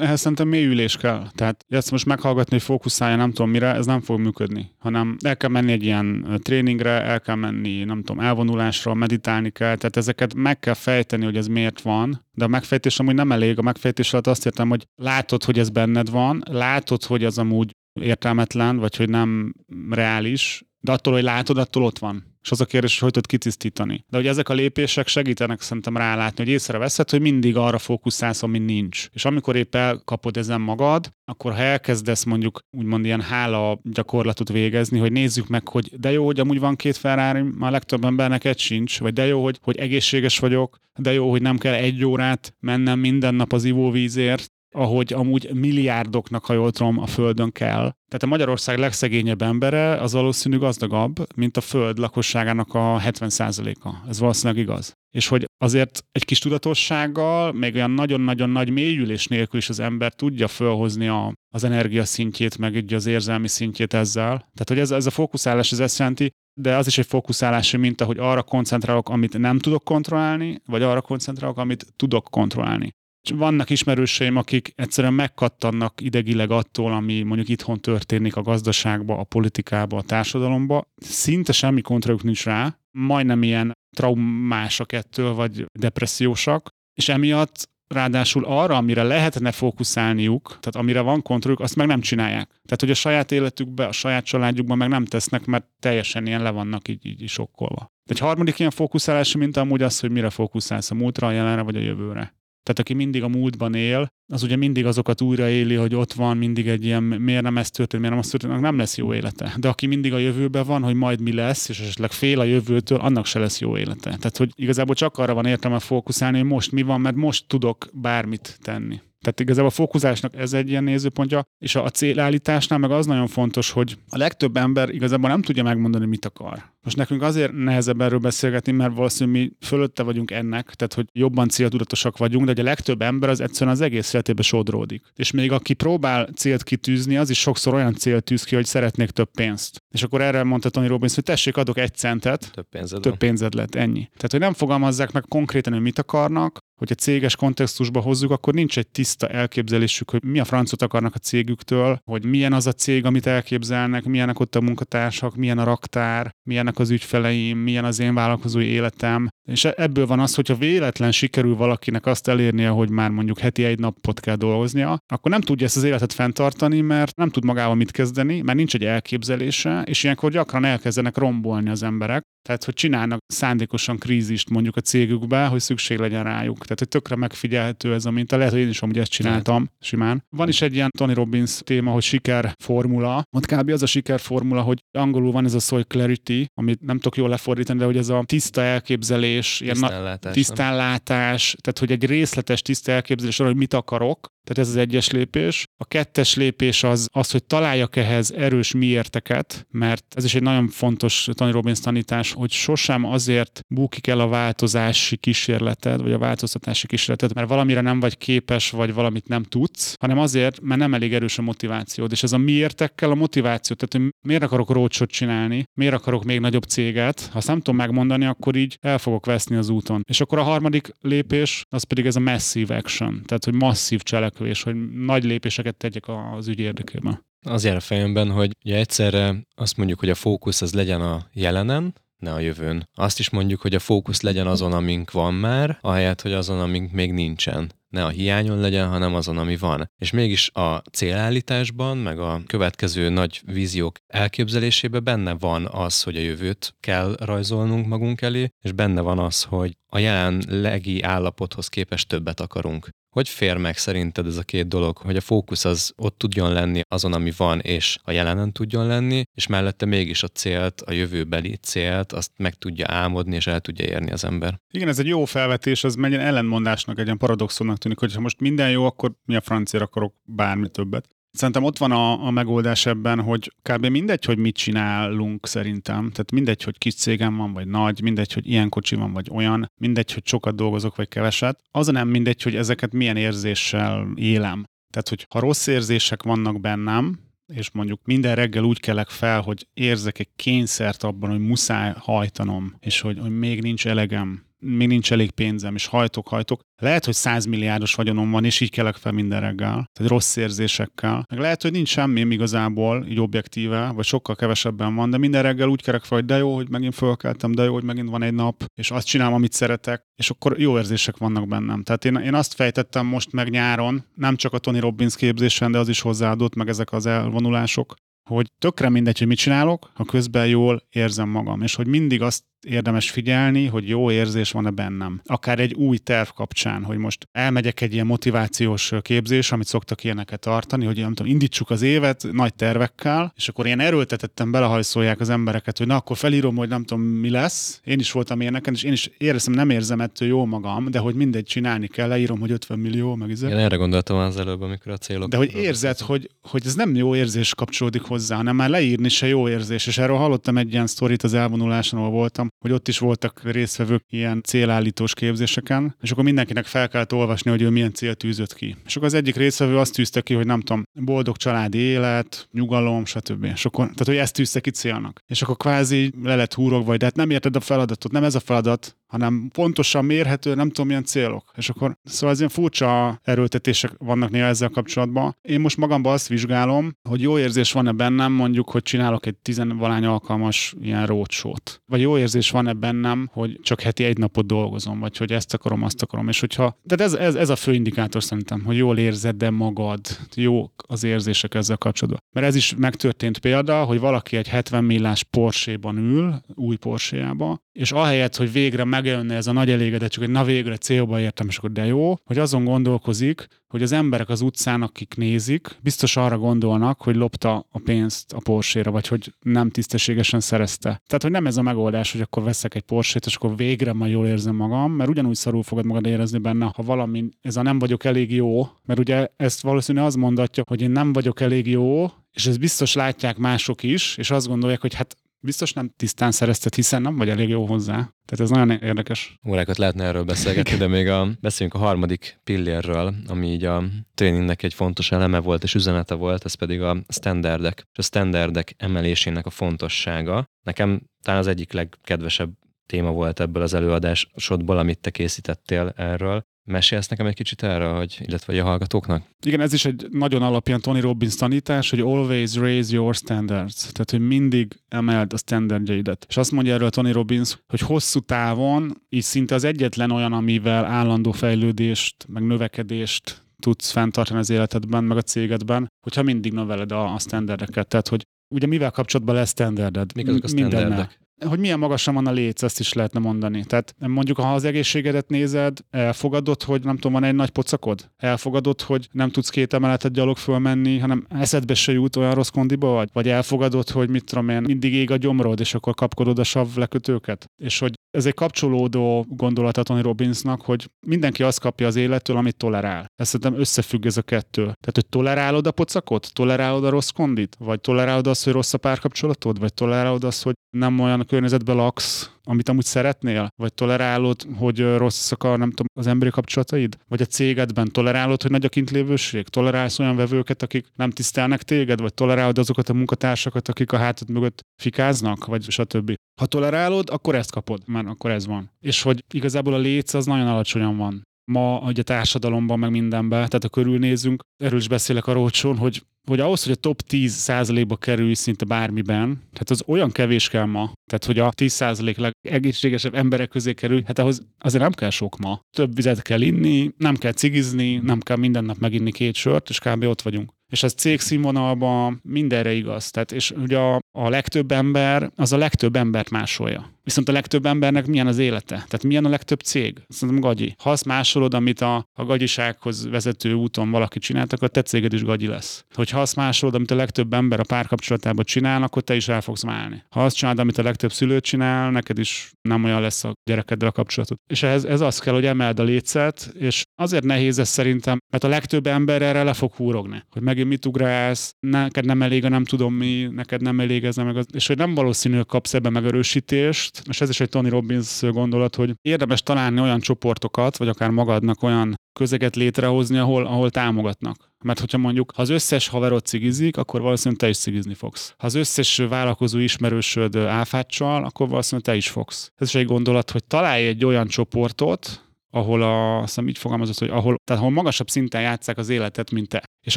Ehhez szerintem mélyülés kell. Tehát ezt most meghallgatni, hogy fókuszálja nem tudom mire, ez nem fog működni. Hanem el kell menni egy ilyen tréningre, el kell menni, nem tudom, elvonulásra, meditálni kell. Tehát ezeket meg kell fejteni, hogy ez miért van. De a megfejtés amúgy nem elég. A megfejtés alatt azt értem, hogy látod, hogy ez benned van, látod, hogy az amúgy értelmetlen, vagy hogy nem reális, de attól, hogy látod, attól ott van. És az a kérdés, hogy hogy tudod kitisztítani. De hogy ezek a lépések segítenek szerintem rálátni, hogy észreveszed, hogy mindig arra fókuszálsz, ami nincs. És amikor épp elkapod ezen magad, akkor ha elkezdesz mondjuk úgymond ilyen hála gyakorlatot végezni, hogy nézzük meg, hogy de jó, hogy amúgy van két Ferrari, már legtöbb embernek egy sincs, vagy de jó, hogy, hogy egészséges vagyok, de jó, hogy nem kell egy órát mennem minden nap az ivóvízért, ahogy amúgy milliárdoknak, ha jól tudom, a Földön kell. Tehát a Magyarország legszegényebb embere az valószínű gazdagabb, mint a Föld lakosságának a 70%-a. Ez valószínűleg igaz. És hogy azért egy kis tudatossággal, még olyan nagyon-nagyon nagy mélyülés nélkül is az ember tudja fölhozni a, az energia szintjét, meg így az érzelmi szintjét ezzel. Tehát, hogy ez, ez a fókuszálás ez ezt jelenti, de az is egy fókuszálási minta, hogy arra koncentrálok, amit nem tudok kontrollálni, vagy arra koncentrálok, amit tudok kontrollálni vannak ismerőseim, akik egyszerűen megkattannak idegileg attól, ami mondjuk itthon történik a gazdaságba, a politikába, a társadalomba. Szinte semmi kontrolljuk nincs rá, majdnem ilyen traumásak ettől, vagy depressziósak, és emiatt ráadásul arra, amire lehetne fókuszálniuk, tehát amire van kontrolljuk, azt meg nem csinálják. Tehát, hogy a saját életükbe, a saját családjukban meg nem tesznek, mert teljesen ilyen le vannak így, így sokkolva. Egy harmadik ilyen fókuszálási minta amúgy az, hogy mire fókuszálsz, a múltra, a jelenre vagy a jövőre. Tehát aki mindig a múltban él, az ugye mindig azokat újraéli, hogy ott van mindig egy ilyen, miért nem ez történt, miért nem az történt, nem lesz jó élete. De aki mindig a jövőben van, hogy majd mi lesz, és esetleg fél a jövőtől, annak se lesz jó élete. Tehát, hogy igazából csak arra van értelme fókuszálni, hogy most mi van, mert most tudok bármit tenni. Tehát igazából a fókuszásnak ez egy ilyen nézőpontja, és a célállításnál meg az nagyon fontos, hogy a legtöbb ember igazából nem tudja megmondani, mit akar. Most nekünk azért nehezebb erről beszélgetni, mert valószínűleg mi fölötte vagyunk ennek, tehát hogy jobban céltudatosak vagyunk, de a legtöbb ember az egyszerűen az egész életébe sodródik. És még aki próbál célt kitűzni, az is sokszor olyan célt tűz ki, hogy szeretnék több pénzt. És akkor erre mondta Tony Robbins, hogy tessék, adok egy centet, több pénzed, több pénzed lett, ennyi. Tehát, hogy nem fogalmazzák meg konkrétan, hogy mit akarnak, hogyha céges kontextusba hozzuk, akkor nincs egy tiszta elképzelésük, hogy mi a francot akarnak a cégüktől, hogy milyen az a cég, amit elképzelnek, milyenek ott a munkatársak, milyen a raktár, milyenek az ügyfeleim, milyen az én vállalkozói életem. És ebből van az, hogyha véletlen sikerül valakinek azt elérnie, hogy már mondjuk heti egy napot kell dolgoznia, akkor nem tudja ezt az életet fenntartani, mert nem tud magával mit kezdeni, mert nincs egy elképzelése, és ilyenkor gyakran elkezdenek rombolni az emberek. Tehát, hogy csinálnak szándékosan krízist mondjuk a cégükbe, hogy szükség legyen rájuk. Tehát, hogy tökre megfigyelhető ez a minta. Lehet, hogy én is amúgy ezt csináltam simán. Van is egy ilyen Tony Robbins téma, hogy sikerformula. Ott kb. az a sikerformula, hogy angolul van ez a soy clarity, amit nem tudok jól lefordítani, de hogy ez a tiszta elképzelés, ilyen tisztánlátás, tisztánlátás tehát hogy egy részletes tiszta elképzelés arra, hogy mit akarok, tehát ez az egyes lépés. A kettes lépés az, az hogy találjak ehhez erős miérteket, mert ez is egy nagyon fontos Tony Robbins tanítás, hogy sosem azért bukik el a változási kísérleted, vagy a változtatási kísérleted, mert valamire nem vagy képes, vagy valamit nem tudsz, hanem azért, mert nem elég erős a motivációd. És ez a miértekkel a motiváció, tehát hogy miért akarok rócsot csinálni, miért akarok még nagyobb céget, ha azt nem tudom megmondani, akkor így el fogok veszni az úton. És akkor a harmadik lépés, az pedig ez a massive action, tehát hogy masszív cselekvés, hogy nagy lépéseket tegyek az ügy érdekében. Az jár a fejemben, hogy ugye egyszerre azt mondjuk, hogy a fókusz az legyen a jelenen, ne a jövőn. Azt is mondjuk, hogy a fókusz legyen azon, amink van már, ahelyett, hogy azon, amink még nincsen. Ne a hiányon legyen, hanem azon, ami van. És mégis a célállításban, meg a következő nagy víziók elképzelésében benne van az, hogy a jövőt kell rajzolnunk magunk elé, és benne van az, hogy a jelenlegi állapothoz képest többet akarunk. Hogy fér meg szerinted ez a két dolog, hogy a fókusz az ott tudjon lenni azon, ami van, és a jelenen tudjon lenni, és mellette mégis a célt, a jövőbeli célt, azt meg tudja álmodni, és el tudja érni az ember. Igen, ez egy jó felvetés, az megyen ellenmondásnak, egy ilyen paradoxonnak tűnik, hogy ha most minden jó, akkor mi a francia akarok bármi többet. Szerintem ott van a, a megoldás ebben, hogy kb. mindegy, hogy mit csinálunk szerintem. Tehát mindegy, hogy kis cégem van, vagy nagy, mindegy, hogy ilyen kocsi van, vagy olyan, mindegy, hogy sokat dolgozok, vagy keveset. Az nem mindegy, hogy ezeket milyen érzéssel élem. Tehát, hogy ha rossz érzések vannak bennem, és mondjuk minden reggel úgy kelek fel, hogy érzek egy kényszert abban, hogy muszáj hajtanom, és hogy, hogy még nincs elegem, még nincs elég pénzem, és hajtok, hajtok. Lehet, hogy 100 milliárdos vagyonom van, és így kelek fel minden reggel, tehát rossz érzésekkel. Meg lehet, hogy nincs semmi igazából, így objektíve, vagy sokkal kevesebben van, de minden reggel úgy kerek fel, hogy de jó, hogy megint fölkeltem, de jó, hogy megint van egy nap, és azt csinálom, amit szeretek, és akkor jó érzések vannak bennem. Tehát én, én azt fejtettem most meg nyáron, nem csak a Tony Robbins képzésen, de az is hozzáadott, meg ezek az elvonulások, hogy tökre mindegy, hogy mit csinálok, ha közben jól érzem magam, és hogy mindig azt érdemes figyelni, hogy jó érzés van-e bennem. Akár egy új terv kapcsán, hogy most elmegyek egy ilyen motivációs képzés, amit szoktak ilyeneket tartani, hogy nem tudom, indítsuk az évet nagy tervekkel, és akkor ilyen erőltetettem belehajszolják az embereket, hogy na akkor felírom, hogy nem tudom mi lesz. Én is voltam ilyeneken, és én is éreztem, nem érzem ettől jó magam, de hogy mindegy csinálni kell, leírom, hogy 50 millió, meg izé. Én erre gondoltam az előbb, amikor a célok. De hogy érzed, hogy, hogy ez nem jó érzés kapcsolódik hozzá, hanem már leírni se jó érzés. És erről hallottam egy ilyen sztorit az elvonuláson, ahol voltam, hogy ott is voltak résztvevők ilyen célállítós képzéseken, és akkor mindenkinek fel kellett olvasni, hogy ő milyen cél tűzött ki. És akkor az egyik résztvevő azt tűzte ki, hogy nem tudom, boldog családi élet, nyugalom, stb. És akkor, tehát, hogy ezt tűzte ki célnak. És akkor kvázi le lett húrog, vagy de hát nem érted a feladatot, nem ez a feladat, hanem pontosan mérhető, nem tudom milyen célok. És akkor szóval az ilyen furcsa erőltetések vannak néha ezzel kapcsolatban. Én most magamban azt vizsgálom, hogy jó érzés van-e bennem, mondjuk, hogy csinálok egy tizenvalány alkalmas ilyen rócsót. Vagy jó érzés van-e bennem, hogy csak heti egy napot dolgozom, vagy hogy ezt akarom, azt akarom. És hogyha, tehát ez, ez, ez a fő indikátor szerintem, hogy jól érzed de magad, jó az érzések ezzel kapcsolatban. Mert ez is megtörtént példa, hogy valaki egy 70 millás Porsche-ban ül, új Porsche-jába, és ahelyett, hogy végre megjönne ez a nagy elégedettség, hogy na végre célba értem, és akkor de jó, hogy azon gondolkozik, hogy az emberek az utcán, akik nézik, biztos arra gondolnak, hogy lopta a pénzt a porsche vagy hogy nem tisztességesen szerezte. Tehát, hogy nem ez a megoldás, hogy akkor veszek egy porsche és akkor végre majd jól érzem magam, mert ugyanúgy szarul fogod magad érezni benne, ha valami, ez a nem vagyok elég jó, mert ugye ezt valószínűleg az mondatja, hogy én nem vagyok elég jó, és ezt biztos látják mások is, és azt gondolják, hogy hát biztos nem tisztán szerezted, hiszen nem vagy elég jó hozzá. Tehát ez nagyon érdekes. Órákat lehetne erről beszélgetni, de még a, beszéljünk a harmadik pillérről, ami így a tréningnek egy fontos eleme volt és üzenete volt, ez pedig a standardek. És a standardek emelésének a fontossága. Nekem talán az egyik legkedvesebb téma volt ebből az előadásodból, amit te készítettél erről, Mesélsz nekem egy kicsit erre, hogy, illetve a hallgatóknak? Igen, ez is egy nagyon alapján Tony Robbins tanítás, hogy always raise your standards. Tehát, hogy mindig emeld a standardjaidet. És azt mondja erről Tony Robbins, hogy hosszú távon így szinte az egyetlen olyan, amivel állandó fejlődést, meg növekedést tudsz fenntartani az életedben, meg a cégedben, hogyha mindig növeled a, a standardeket. Tehát, hogy ugye mivel kapcsolatban lesz standarded? Mik azok a standardek? Hogy milyen magasan van a léc, ezt is lehetne mondani. Tehát mondjuk, ha az egészségedet nézed, elfogadod, hogy nem tudom, van egy nagy pocakod? Elfogadod, hogy nem tudsz két emeletet gyalog fölmenni, hanem eszedbe se jut olyan rossz kondiba vagy? Vagy elfogadod, hogy mit tudom én, mindig ég a gyomrod, és akkor kapkodod a sav lekötőket? És hogy ez egy kapcsolódó gondolat a Tony Robbinsnak, hogy mindenki azt kapja az élettől, amit tolerál. Ezt szerintem összefügg ez a kettő. Tehát, hogy tolerálod a pocakot? Tolerálod a rossz kondit? Vagy tolerálod azt, hogy rossz a párkapcsolatod? Vagy tolerálod azt, hogy nem olyan környezetben laksz, amit amúgy szeretnél? Vagy tolerálod, hogy rosszak a, nem tudom, az emberi kapcsolataid? Vagy a cégedben tolerálod, hogy nagy a kintlévőség? Tolerálsz olyan vevőket, akik nem tisztelnek téged? Vagy tolerálod azokat a munkatársakat, akik a hátad mögött fikáznak? Vagy stb. Ha tolerálod, akkor ezt kapod, már akkor ez van. És hogy igazából a léc az nagyon alacsonyan van ma hogy a társadalomban, meg mindenben, tehát a körülnézünk, erről is beszélek a rócsón, hogy hogy ahhoz, hogy a top 10 százalékba kerülj szinte bármiben, tehát az olyan kevés kell ma, tehát hogy a 10 százalék legegészségesebb emberek közé kerülj, hát ahhoz azért nem kell sok ma. Több vizet kell inni, nem kell cigizni, nem kell minden nap meginni két sört, és kb. ott vagyunk. És ez cégszínvonalban mindenre igaz. Tehát, és ugye a, a legtöbb ember, az a legtöbb embert másolja. Viszont a legtöbb embernek milyen az élete? Tehát milyen a legtöbb cég? Szerintem gagyi. Ha azt másolod, amit a, a gagyisághoz vezető úton valaki csinált, akkor te céged is gagyi lesz. Hogyha azt másolod, amit a legtöbb ember a párkapcsolatában csinál, akkor te is el fogsz válni. Ha azt csinálod, amit a legtöbb szülő csinál, neked is nem olyan lesz a gyerekeddel a kapcsolatod. És ehhez ez az kell, hogy emeld a lécet, és azért nehéz ez szerintem, mert a legtöbb ember erre le fog húrogni, hogy megint mit ugrálsz, neked nem elég nem tudom mi, neked nem elég ez, meg az, és hogy nem valószínű, hogy kapsz ebbe megerősítést, és ez is egy Tony Robbins gondolat, hogy érdemes találni olyan csoportokat, vagy akár magadnak olyan közeget létrehozni, ahol, ahol támogatnak. Mert hogyha mondjuk, ha az összes haverod cigizik, akkor valószínűleg te is cigizni fogsz. Ha az összes vállalkozó ismerősöd áfáccsal, akkor valószínűleg te is fogsz. Ez is egy gondolat, hogy találj egy olyan csoportot, ahol a, azt hiszem így fogalmazott, hogy ahol, tehát ahol magasabb szinten játszák az életet, mint te, és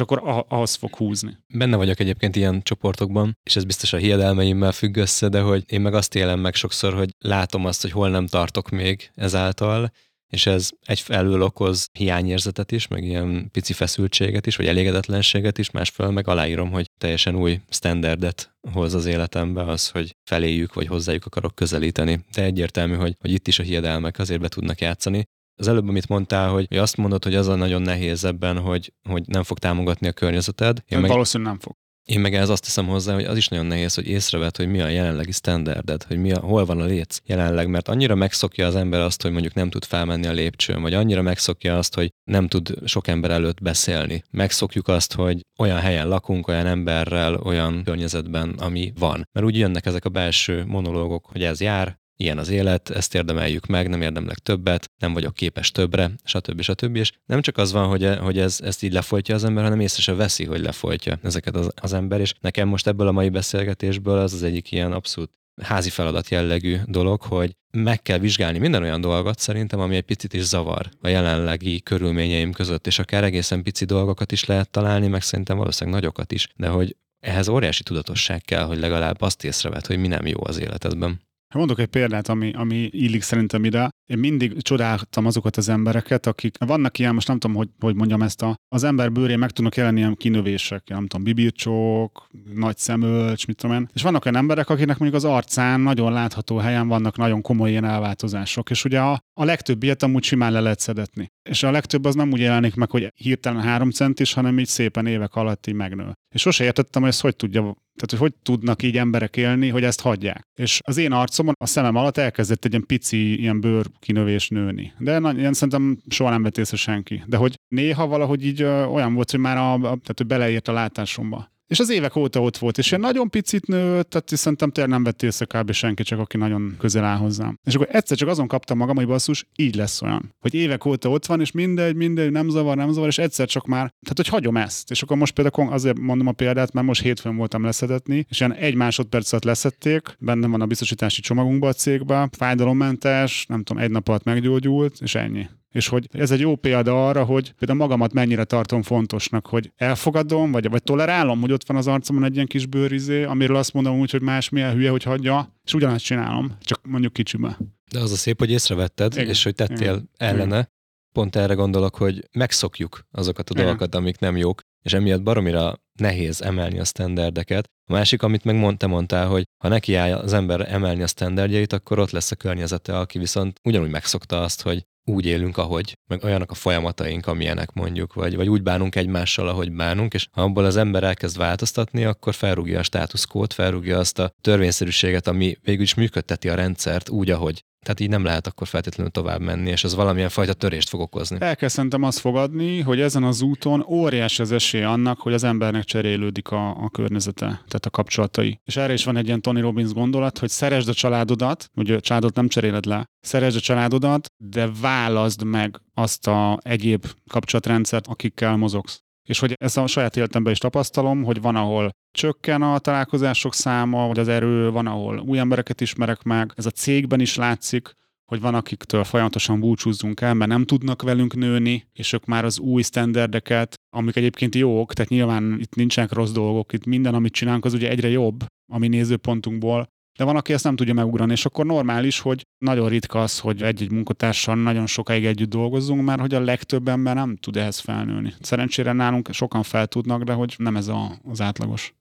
akkor ahhoz fog húzni. Benne vagyok egyébként ilyen csoportokban, és ez biztos a hiedelmeimmel függ össze, de hogy én meg azt élem meg sokszor, hogy látom azt, hogy hol nem tartok még ezáltal, és ez egyfelől okoz hiányérzetet is, meg ilyen pici feszültséget is, vagy elégedetlenséget is, másfelől meg aláírom, hogy teljesen új standardet hoz az életembe az, hogy feléjük vagy hozzájuk akarok közelíteni. De egyértelmű, hogy, hogy itt is a hiedelmek azért be tudnak játszani az előbb, amit mondtál, hogy, hogy azt mondod, hogy az a nagyon nehéz ebben, hogy, hogy nem fog támogatni a környezeted. Én meg, valószínűleg nem fog. Én meg ez azt teszem hozzá, hogy az is nagyon nehéz, hogy észrevet, hogy mi a jelenlegi standarded, hogy mi a, hol van a léc jelenleg, mert annyira megszokja az ember azt, hogy mondjuk nem tud felmenni a lépcsőn, vagy annyira megszokja azt, hogy nem tud sok ember előtt beszélni. Megszokjuk azt, hogy olyan helyen lakunk, olyan emberrel, olyan környezetben, ami van. Mert úgy jönnek ezek a belső monológok, hogy ez jár, ilyen az élet, ezt érdemeljük meg, nem érdemlek többet, nem vagyok képes többre, stb. stb. És nem csak az van, hogy, hogy ez, ezt így lefolytja az ember, hanem észre se veszi, hogy lefolytja ezeket az, az ember, és nekem most ebből a mai beszélgetésből az az egyik ilyen abszolút házi feladat jellegű dolog, hogy meg kell vizsgálni minden olyan dolgot szerintem, ami egy picit is zavar a jelenlegi körülményeim között, és akár egészen pici dolgokat is lehet találni, meg szerintem valószínűleg nagyokat is, de hogy ehhez óriási tudatosság kell, hogy legalább azt észrevet, hogy mi nem jó az életedben. Mondok egy példát, ami, ami illik szerintem ide. Én mindig csodáltam azokat az embereket, akik vannak ilyen, most nem tudom, hogy, hogy mondjam ezt, a, az ember bőrén meg tudnak jelenni ilyen kinövések, nem tudom, bibircsók, nagy szemölcs, mit tudom én. És vannak olyan emberek, akiknek mondjuk az arcán nagyon látható helyen vannak nagyon komoly ilyen elváltozások. És ugye a, a legtöbb ilyet amúgy simán le lehet szedetni. És a legtöbb az nem úgy jelenik meg, hogy hirtelen három centis, hanem így szépen évek alatt így megnő. És sose értettem, hogy ezt hogy tudja tehát, hogy hogy tudnak így emberek élni, hogy ezt hagyják. És az én arcomon, a szemem alatt elkezdett egy ilyen pici ilyen bőr kinövés nőni. De na, ilyen szerintem soha nem vett észre senki. De hogy néha valahogy így ö, olyan volt, hogy már a, a, tehát, hogy beleért a látásomba. És az évek óta ott volt, és ilyen nagyon picit nőtt, tehát szerintem tényleg nem vett észre kb. senki, csak aki nagyon közel áll hozzám. És akkor egyszer csak azon kaptam magam, hogy basszus, így lesz olyan. Hogy évek óta ott van, és mindegy, mindegy, nem zavar, nem zavar, és egyszer csak már, tehát hogy hagyom ezt. És akkor most például azért mondom a példát, mert most hétfőn voltam leszedetni, és ilyen egy másodperc alatt leszették, benne van a biztosítási csomagunkba a cégbe, fájdalommentes, nem tudom, egy nap alatt meggyógyult, és ennyi. És hogy ez egy jó példa arra, hogy például magamat mennyire tartom fontosnak, hogy elfogadom, vagy, vagy tolerálom, hogy ott van az arcomon egy ilyen kis bőrizé, amiről azt mondom úgy, hogy más milyen hülye, hogy hagyja, és ugyanazt csinálom, csak mondjuk kicsibe. De az a szép, hogy észrevetted, Igen. és hogy tettél Igen. ellene. Igen. Pont erre gondolok, hogy megszokjuk azokat a Igen. dolgokat, amik nem jók, és emiatt baromira nehéz emelni a standardeket. A másik, amit meg mondta, mondtál, hogy ha neki áll az ember emelni a standardjait, akkor ott lesz a környezete, aki viszont ugyanúgy megszokta azt, hogy úgy élünk, ahogy, meg olyanok a folyamataink, amilyenek mondjuk, vagy, vagy úgy bánunk egymással, ahogy bánunk, és ha abból az ember elkezd változtatni, akkor felrúgja a státuszkót, felrúgja azt a törvényszerűséget, ami végül is működteti a rendszert úgy, ahogy tehát így nem lehet akkor feltétlenül tovább menni, és az valamilyen fajta törést fog okozni. El kell azt fogadni, hogy ezen az úton óriási az esély annak, hogy az embernek cserélődik a, a környezete, tehát a kapcsolatai. És erre is van egy ilyen Tony Robbins gondolat, hogy szeresd a családodat, ugye a családot nem cseréled le, szeresd a családodat, de válaszd meg azt a egyéb kapcsolatrendszert, akikkel mozogsz. És hogy ezt a saját életemben is tapasztalom, hogy van, ahol csökken a találkozások száma, vagy az erő, van, ahol új embereket ismerek meg. Ez a cégben is látszik, hogy van, akiktől folyamatosan búcsúzzunk el, mert nem tudnak velünk nőni, és ők már az új standardeket, amik egyébként jók, tehát nyilván itt nincsenek rossz dolgok, itt minden, amit csinálunk, az ugye egyre jobb, ami nézőpontunkból, de van, aki ezt nem tudja megugrani, és akkor normális, hogy nagyon ritka az, hogy egy-egy munkatársal nagyon sokáig együtt dolgozzunk, mert hogy a legtöbb ember nem tud ehhez felnőni. Szerencsére nálunk sokan fel tudnak, de hogy nem ez a, az átlagos.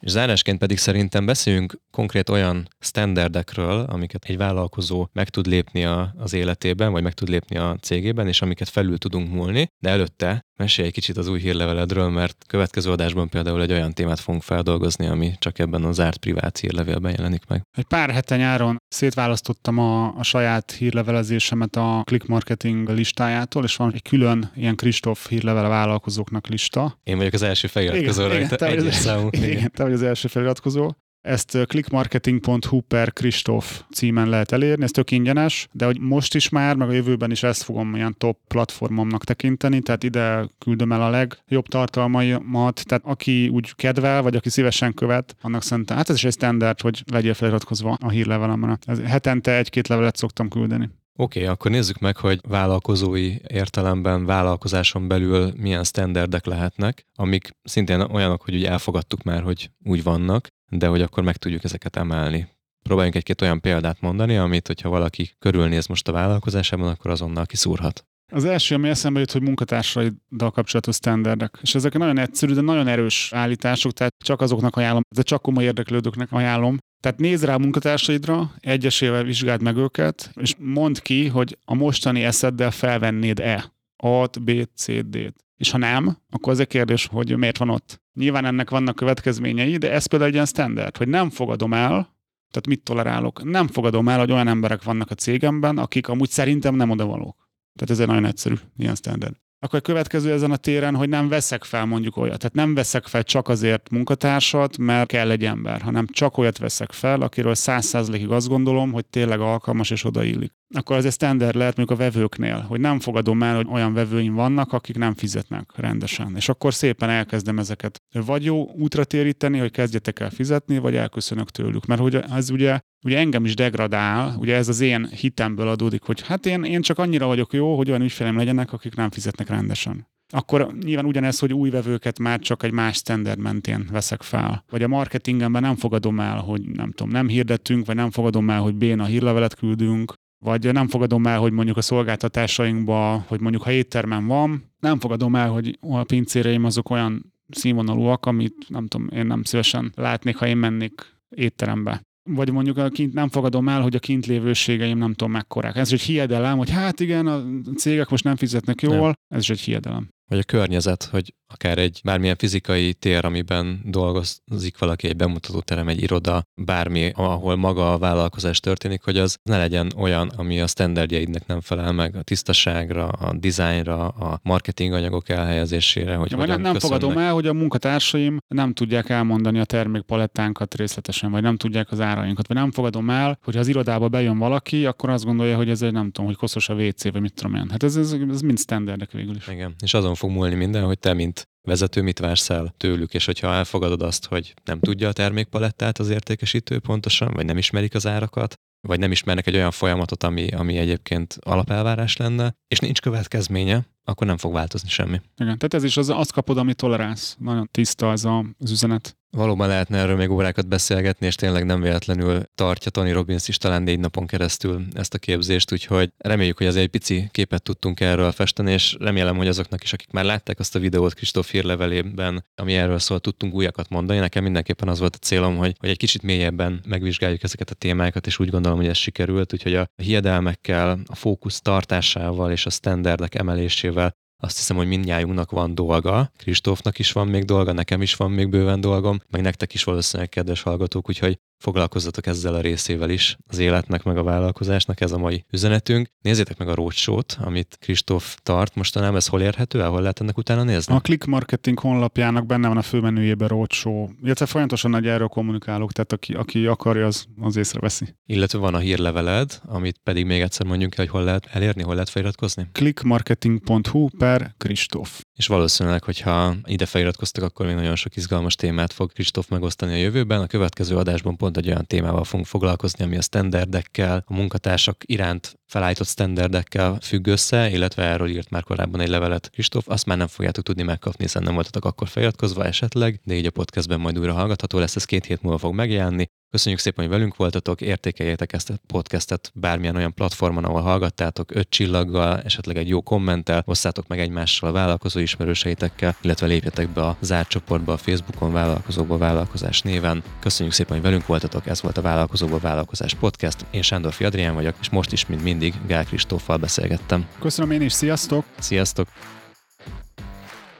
És zárásként pedig szerintem beszéljünk konkrét olyan standardekről, amiket egy vállalkozó meg tud lépni a, az életében, vagy meg tud lépni a cégében, és amiket felül tudunk múlni, de előtte mesélj egy kicsit az új hírleveledről, mert következő adásban például egy olyan témát fogunk feldolgozni, ami csak ebben a zárt privát hírlevélben jelenik meg. Egy pár hete nyáron szétválasztottam a, a saját hírlevelezésemet a click marketing listájától, és van egy külön ilyen Kristóf hírlevele vállalkozóknak lista. Én vagyok az első feliratkozó Igen, rajta, te vagy egyes számú. Igen, te vagy az első feliratkozó. Ezt clickmarketing.hu per Kristóf címen lehet elérni, ez tök ingyenes, de hogy most is már, meg a jövőben is ezt fogom ilyen top platformomnak tekinteni, tehát ide küldöm el a legjobb tartalmaimat, tehát aki úgy kedvel, vagy aki szívesen követ, annak szerintem, hát ez is egy standard, hogy legyél feliratkozva a hírlevelemre. Ez hetente egy-két levelet szoktam küldeni. Oké, okay, akkor nézzük meg, hogy vállalkozói értelemben, vállalkozáson belül milyen standardek lehetnek, amik szintén olyanok, hogy ugye elfogadtuk már, hogy úgy vannak, de hogy akkor meg tudjuk ezeket emelni. Próbáljunk egy-két olyan példát mondani, amit, hogyha valaki körülnéz most a vállalkozásában, akkor azonnal kiszúrhat. Az első, ami eszembe jut, hogy munkatársaiddal kapcsolatos standardek. És ezek nagyon egyszerű, de nagyon erős állítások, tehát csak azoknak ajánlom, de csak komoly érdeklődőknek ajánlom. Tehát nézd rá a munkatársaidra, egyesével vizsgáld meg őket, és mondd ki, hogy a mostani eszeddel felvennéd-e A-t, B-t, C-t, D-t. És ha nem, akkor az egy kérdés, hogy miért van ott. Nyilván ennek vannak következményei, de ez például egy ilyen standard, hogy nem fogadom el, tehát mit tolerálok? Nem fogadom el, hogy olyan emberek vannak a cégemben, akik amúgy szerintem nem odavalók. Tehát ez egy nagyon egyszerű, ilyen standard. Akkor a következő ezen a téren, hogy nem veszek fel mondjuk olyat. Tehát nem veszek fel csak azért munkatársat, mert kell egy ember, hanem csak olyat veszek fel, akiről száz százalékig azt gondolom, hogy tényleg alkalmas és odaillik. Akkor az egy standard lehet mondjuk a vevőknél, hogy nem fogadom el, hogy olyan vevőim vannak, akik nem fizetnek rendesen. És akkor szépen elkezdem ezeket vagy jó útra téríteni, hogy kezdjetek el fizetni, vagy elköszönök tőlük. Mert hogy ez ugye ugye engem is degradál, ugye ez az én hitemből adódik, hogy hát én, én csak annyira vagyok jó, hogy olyan ügyfelem legyenek, akik nem fizetnek rendesen. Akkor nyilván ugyanez, hogy új vevőket már csak egy más standard mentén veszek fel. Vagy a marketingemben nem fogadom el, hogy nem tudom, nem hirdettünk, vagy nem fogadom el, hogy béna hírlevelet küldünk, vagy nem fogadom el, hogy mondjuk a szolgáltatásainkba, hogy mondjuk ha éttermem van, nem fogadom el, hogy a pincéreim azok olyan színvonalúak, amit nem tudom, én nem szívesen látnék, ha én mennék étterembe vagy mondjuk a kint nem fogadom el, hogy a kint lévőségeim nem tudom mekkorák. Ez is egy hiedelem, hogy hát igen, a cégek most nem fizetnek jól, nem. ez is egy hiedelem. Vagy a környezet, hogy akár egy bármilyen fizikai tér, amiben dolgozik valaki, egy bemutatóterem, egy iroda, bármi, ahol maga a vállalkozás történik, hogy az ne legyen olyan, ami a standardjaidnek nem felel meg a tisztaságra, a dizájnra, a marketing anyagok elhelyezésére, hogy ja, nem, nem fogadom el, hogy a munkatársaim nem tudják elmondani a termékpalettánkat részletesen, vagy nem tudják az árainkat, vagy nem fogadom el, hogy ha az irodába bejön valaki, akkor azt gondolja, hogy ez egy nem tudom, hogy koszos a WC, vagy mit tudom én. Hát ez, ez, ez mind standardek végül is. Igen, és azon fog múlni minden, hogy te, mint vezető mit vársz el tőlük, és hogyha elfogadod azt, hogy nem tudja a termékpalettát az értékesítő pontosan, vagy nem ismerik az árakat, vagy nem ismernek egy olyan folyamatot, ami, ami egyébként alapelvárás lenne, és nincs következménye, akkor nem fog változni semmi. Igen, tehát ez is az, azt kapod, amit tolerálsz. Nagyon tiszta az a, az üzenet. Valóban lehetne erről még órákat beszélgetni, és tényleg nem véletlenül tartja Tony Robbins is talán négy napon keresztül ezt a képzést, úgyhogy reméljük, hogy az egy pici képet tudtunk erről festeni, és remélem, hogy azoknak is, akik már látták azt a videót Kristóf hírlevelében, ami erről szól, tudtunk újakat mondani. Nekem mindenképpen az volt a célom, hogy, hogy egy kicsit mélyebben megvizsgáljuk ezeket a témákat, és úgy gondolom, hogy ez sikerült, úgyhogy a hiedelmekkel, a fókusz tartásával és a standardek emelésével azt hiszem, hogy mindnyájunknak van dolga, Kristófnak is van még dolga, nekem is van még bőven dolgom, meg nektek is valószínűleg kedves hallgatók, úgyhogy foglalkozzatok ezzel a részével is, az életnek, meg a vállalkozásnak, ez a mai üzenetünk. Nézzétek meg a roadshow-t, amit Kristóf tart mostanában, ez hol érhető el, hol lehet ennek utána nézni? A Click Marketing honlapjának benne van a főmenüjében roadshow, illetve folyamatosan nagy erről kommunikálok, tehát aki, aki akarja, az, az észreveszi. Illetve van a hírleveled, amit pedig még egyszer mondjunk el, hogy hol lehet elérni, hol lehet feliratkozni? clickmarketing.hu per Kristóf. És valószínűleg, hogyha ide feliratkoztak, akkor még nagyon sok izgalmas témát fog Kristóf megosztani a jövőben. A következő adásban pont egy olyan témával fogunk foglalkozni, ami a standardekkel, a munkatársak iránt felállított standardekkel függ össze, illetve erről írt már korábban egy levelet Kristóf, azt már nem fogjátok tudni megkapni, hiszen nem voltatok akkor feliratkozva esetleg, de így a podcastben majd újra hallgatható lesz, ez két hét múlva fog megjelenni. Köszönjük szépen, hogy velünk voltatok, értékeljétek ezt a podcastet bármilyen olyan platformon, ahol hallgattátok, öt csillaggal, esetleg egy jó kommenttel, osszátok meg egymással a vállalkozó ismerőseitekkel, illetve lépjetek be a zárt csoportba a Facebookon, vállalkozóba vállalkozás néven. Köszönjük szépen, hogy velünk voltatok, ez volt a Vállalkozóba Vállalkozás Podcast. Én Sándor Adrián vagyok, és most is, mint mindig, Gál Kristóffal beszélgettem. Köszönöm én is, sziasztok! Sziasztok!